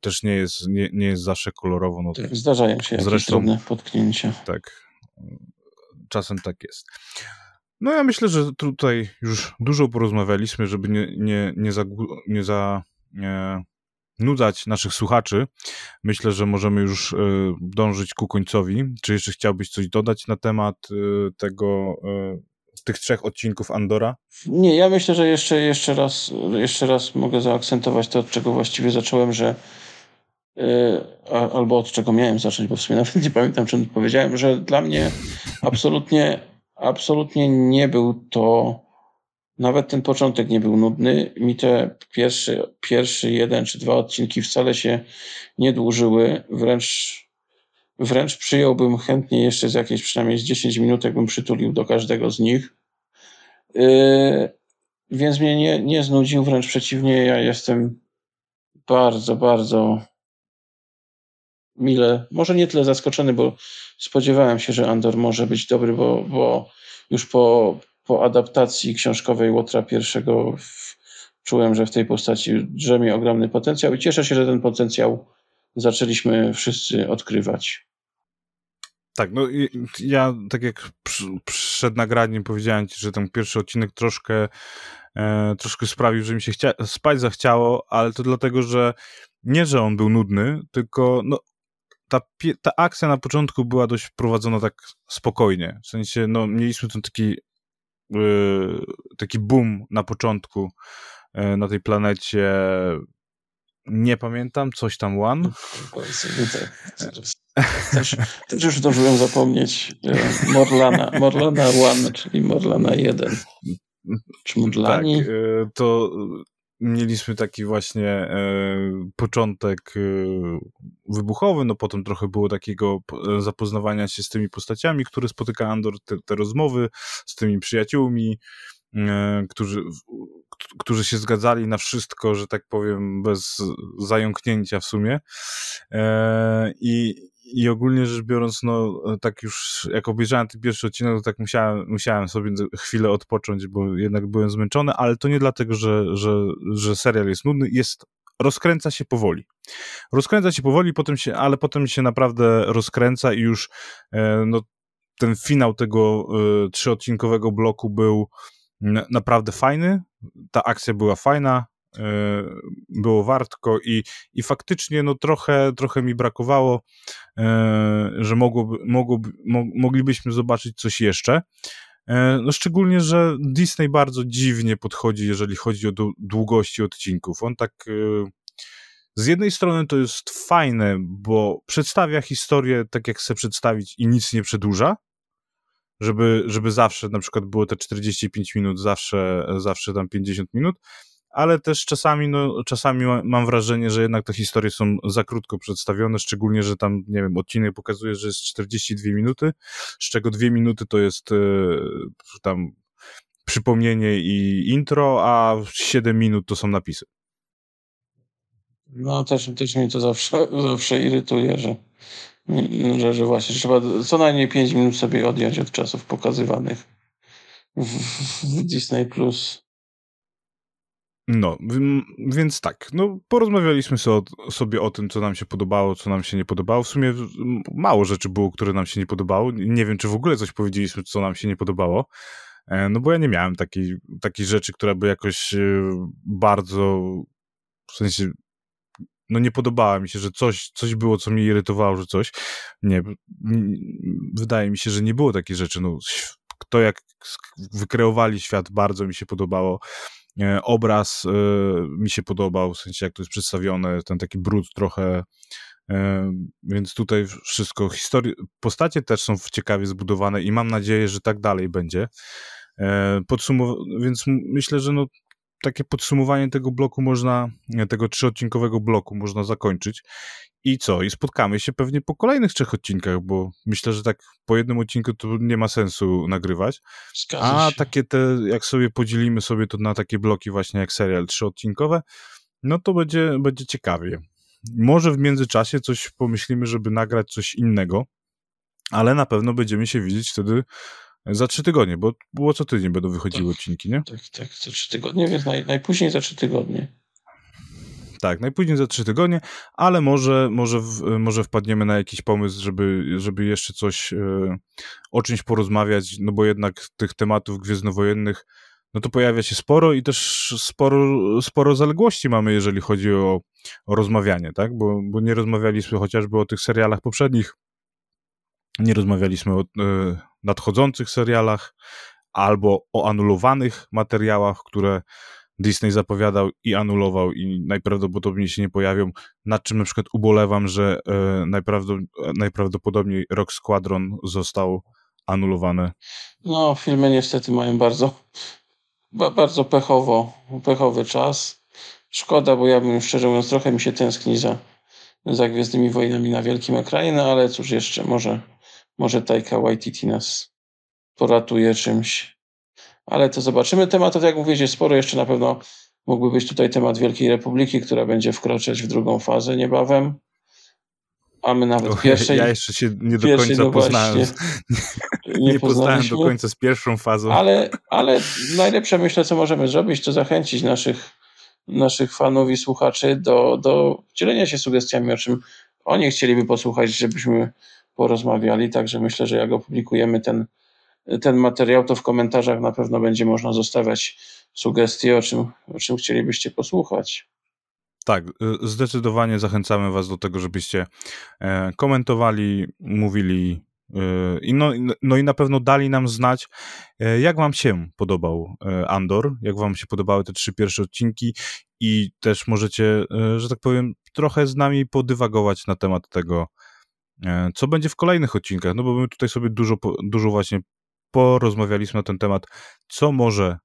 też nie, jest, nie, nie jest zawsze kolorowo. No, tak, zdarzają się zresztą, jakieś drobne potknięcia. Tak, czasem tak jest. No ja myślę, że tutaj już dużo porozmawialiśmy, żeby nie, nie, nie za, nie za nie, nudzać naszych słuchaczy, myślę, że możemy już dążyć ku końcowi. Czy jeszcze chciałbyś coś dodać na temat tego, tych trzech odcinków Andora? Nie, ja myślę, że jeszcze, jeszcze, raz, jeszcze raz mogę zaakcentować to, od czego właściwie zacząłem, że albo od czego miałem zacząć, bo w sumie [laughs] nawet nie pamiętam, czym powiedziałem, że dla mnie absolutnie, absolutnie nie był to nawet ten początek nie był nudny. Mi te pierwszy, pierwszy jeden czy dwa odcinki wcale się nie dłużyły. Wręcz, wręcz przyjąłbym chętnie jeszcze z jakieś przynajmniej z 10 minut, jakbym przytulił do każdego z nich. Yy, więc mnie nie, nie znudził, wręcz przeciwnie, ja jestem bardzo, bardzo mile, może nie tyle zaskoczony, bo spodziewałem się, że Andor może być dobry, bo, bo już po, po adaptacji książkowej Łotra pierwszego czułem, że w tej postaci drzemie ogromny potencjał i cieszę się, że ten potencjał zaczęliśmy wszyscy odkrywać. Tak, no ja tak jak przed nagraniem powiedziałem ci, że ten pierwszy odcinek troszkę e, troszkę sprawił, że mi się chcia- spać zachciało, ale to dlatego, że nie, że on był nudny, tylko no, ta, ta akcja na początku była dość prowadzona tak spokojnie. W sensie, no, mieliśmy ten taki yy, taki boom na początku yy, na tej planecie nie pamiętam, coś tam One. Też, też już zdążyłem zapomnieć e, Morlana, Morlana One, czyli Morlana 1. Czy Morlani? Tak, to mieliśmy taki właśnie e, początek e, wybuchowy, no potem trochę było takiego e, zapoznawania się z tymi postaciami, które spotyka Andor, te, te rozmowy z tymi przyjaciółmi, e, którzy, którzy się zgadzali na wszystko, że tak powiem, bez zająknięcia w sumie. E, I, i ogólnie rzecz biorąc, no tak już jak obejrzałem ten pierwszy odcinek, to tak musiałem, musiałem sobie chwilę odpocząć, bo jednak byłem zmęczony, ale to nie dlatego, że, że, że serial jest nudny, jest rozkręca się powoli. Rozkręca się powoli, potem się, ale potem się naprawdę rozkręca i już e, no, ten finał tego e, trzyodcinkowego bloku był naprawdę fajny. Ta akcja była fajna, E, było wartko i, i faktycznie no trochę, trochę mi brakowało, e, że mogłoby, mogłoby, moglibyśmy zobaczyć coś jeszcze. E, no szczególnie, że Disney bardzo dziwnie podchodzi, jeżeli chodzi o długości odcinków. On tak z jednej strony to jest fajne, bo przedstawia historię tak, jak chce przedstawić i nic nie przedłuża, żeby, żeby zawsze na przykład było te 45 minut, zawsze, zawsze tam 50 minut, ale też czasami, no, czasami mam wrażenie, że jednak te historie są za krótko przedstawione, szczególnie, że tam, nie wiem, odcinek pokazuje, że jest 42 minuty, z czego dwie minuty to jest yy, tam przypomnienie i intro, a 7 minut to są napisy. No, też, też mnie to zawsze, zawsze irytuje, że, że, że właśnie trzeba co najmniej 5 minut sobie odjąć od czasów pokazywanych w, w Disney+. Plus. No, więc tak, no porozmawialiśmy sobie o tym, co nam się podobało, co nam się nie podobało. W sumie mało rzeczy było, które nam się nie podobało. Nie wiem, czy w ogóle coś powiedzieliśmy, co nam się nie podobało. E, no bo ja nie miałem takiej, takiej rzeczy, która by jakoś e, bardzo, w sensie, no nie podobała mi się, że coś, coś było, co mnie irytowało, że coś. Nie, wydaje mi się, że nie było takiej rzeczy. No, to jak wykreowali świat bardzo mi się podobało E, obraz e, mi się podobał, w sensie jak to jest przedstawione, ten taki brud trochę, e, więc tutaj wszystko, historii, postacie też są ciekawie zbudowane i mam nadzieję, że tak dalej będzie. Podsumow- więc myślę, że no, takie podsumowanie tego bloku można, tego trzyodcinkowego bloku można zakończyć. I co? I spotkamy się pewnie po kolejnych trzech odcinkach, bo myślę, że tak po jednym odcinku to nie ma sensu nagrywać. A takie te, jak sobie podzielimy sobie to na takie bloki właśnie jak serial trzyodcinkowe, no to będzie, będzie ciekawie. Może w międzyczasie coś pomyślimy, żeby nagrać coś innego, ale na pewno będziemy się widzieć wtedy za trzy tygodnie, bo było co tydzień będą wychodziły tak, odcinki, nie? Tak, tak, za trzy tygodnie, więc naj, najpóźniej za trzy tygodnie. Tak, najpóźniej za trzy tygodnie, ale może, może, w, może wpadniemy na jakiś pomysł, żeby, żeby jeszcze coś e, o czymś porozmawiać, no bo jednak tych tematów gwiezdnowojennych no to pojawia się sporo i też sporo, sporo zaległości mamy, jeżeli chodzi o, o rozmawianie, tak? Bo, bo nie rozmawialiśmy chociażby o tych serialach poprzednich, nie rozmawialiśmy o y, nadchodzących serialach albo o anulowanych materiałach, które Disney zapowiadał i anulował i najprawdopodobniej się nie pojawią, nad czym na przykład ubolewam, że y, najprawdopodobniej Rock Squadron został anulowany. No, filmy niestety mają bardzo, bardzo pechowo, pechowy czas. Szkoda, bo ja bym szczerze mówiąc trochę mi się tęskni za, za Gwiezdnymi Wojnami na wielkim ekranie, no ale cóż jeszcze, może, może Taika Waititi nas poratuje czymś. Ale to zobaczymy. Tematów, jak mówicie, sporo. Jeszcze na pewno mógłby być tutaj temat Wielkiej Republiki, która będzie wkroczyć w drugą fazę niebawem. A my nawet pierwszej. Ja jeszcze się nie do końca no poznałem. [laughs] nie, nie poznałem do końca z pierwszą fazą. Ale, ale najlepsze myślę, co możemy zrobić, to zachęcić naszych, naszych fanów i słuchaczy do, do dzielenia się sugestiami, o czym oni chcieliby posłuchać, żebyśmy porozmawiali. Także myślę, że jak opublikujemy ten, ten materiał, to w komentarzach na pewno będzie można zostawiać sugestie, o czym, o czym chcielibyście posłuchać. Tak, y, zdecydowanie zachęcamy Was do tego, żebyście e, komentowali, mówili y, i no, no i na pewno dali nam znać, e, jak Wam się podobał e, Andor, jak Wam się podobały te trzy pierwsze odcinki i też możecie, że tak powiem, trochę z nami podywagować na temat tego, co będzie w kolejnych odcinkach, no bo my tutaj sobie dużo, dużo właśnie porozmawialiśmy na ten temat, co może,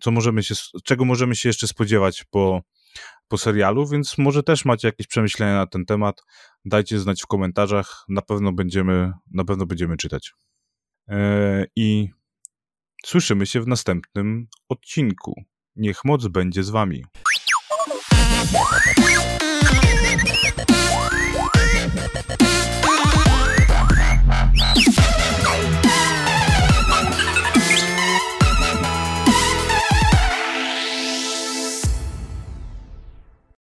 co możemy się, czego możemy się jeszcze spodziewać po po serialu, więc może też macie jakieś przemyślenia na ten temat. Dajcie znać w komentarzach, na pewno będziemy, na pewno będziemy czytać. Eee, I słyszymy się w następnym odcinku. Niech moc będzie z wami.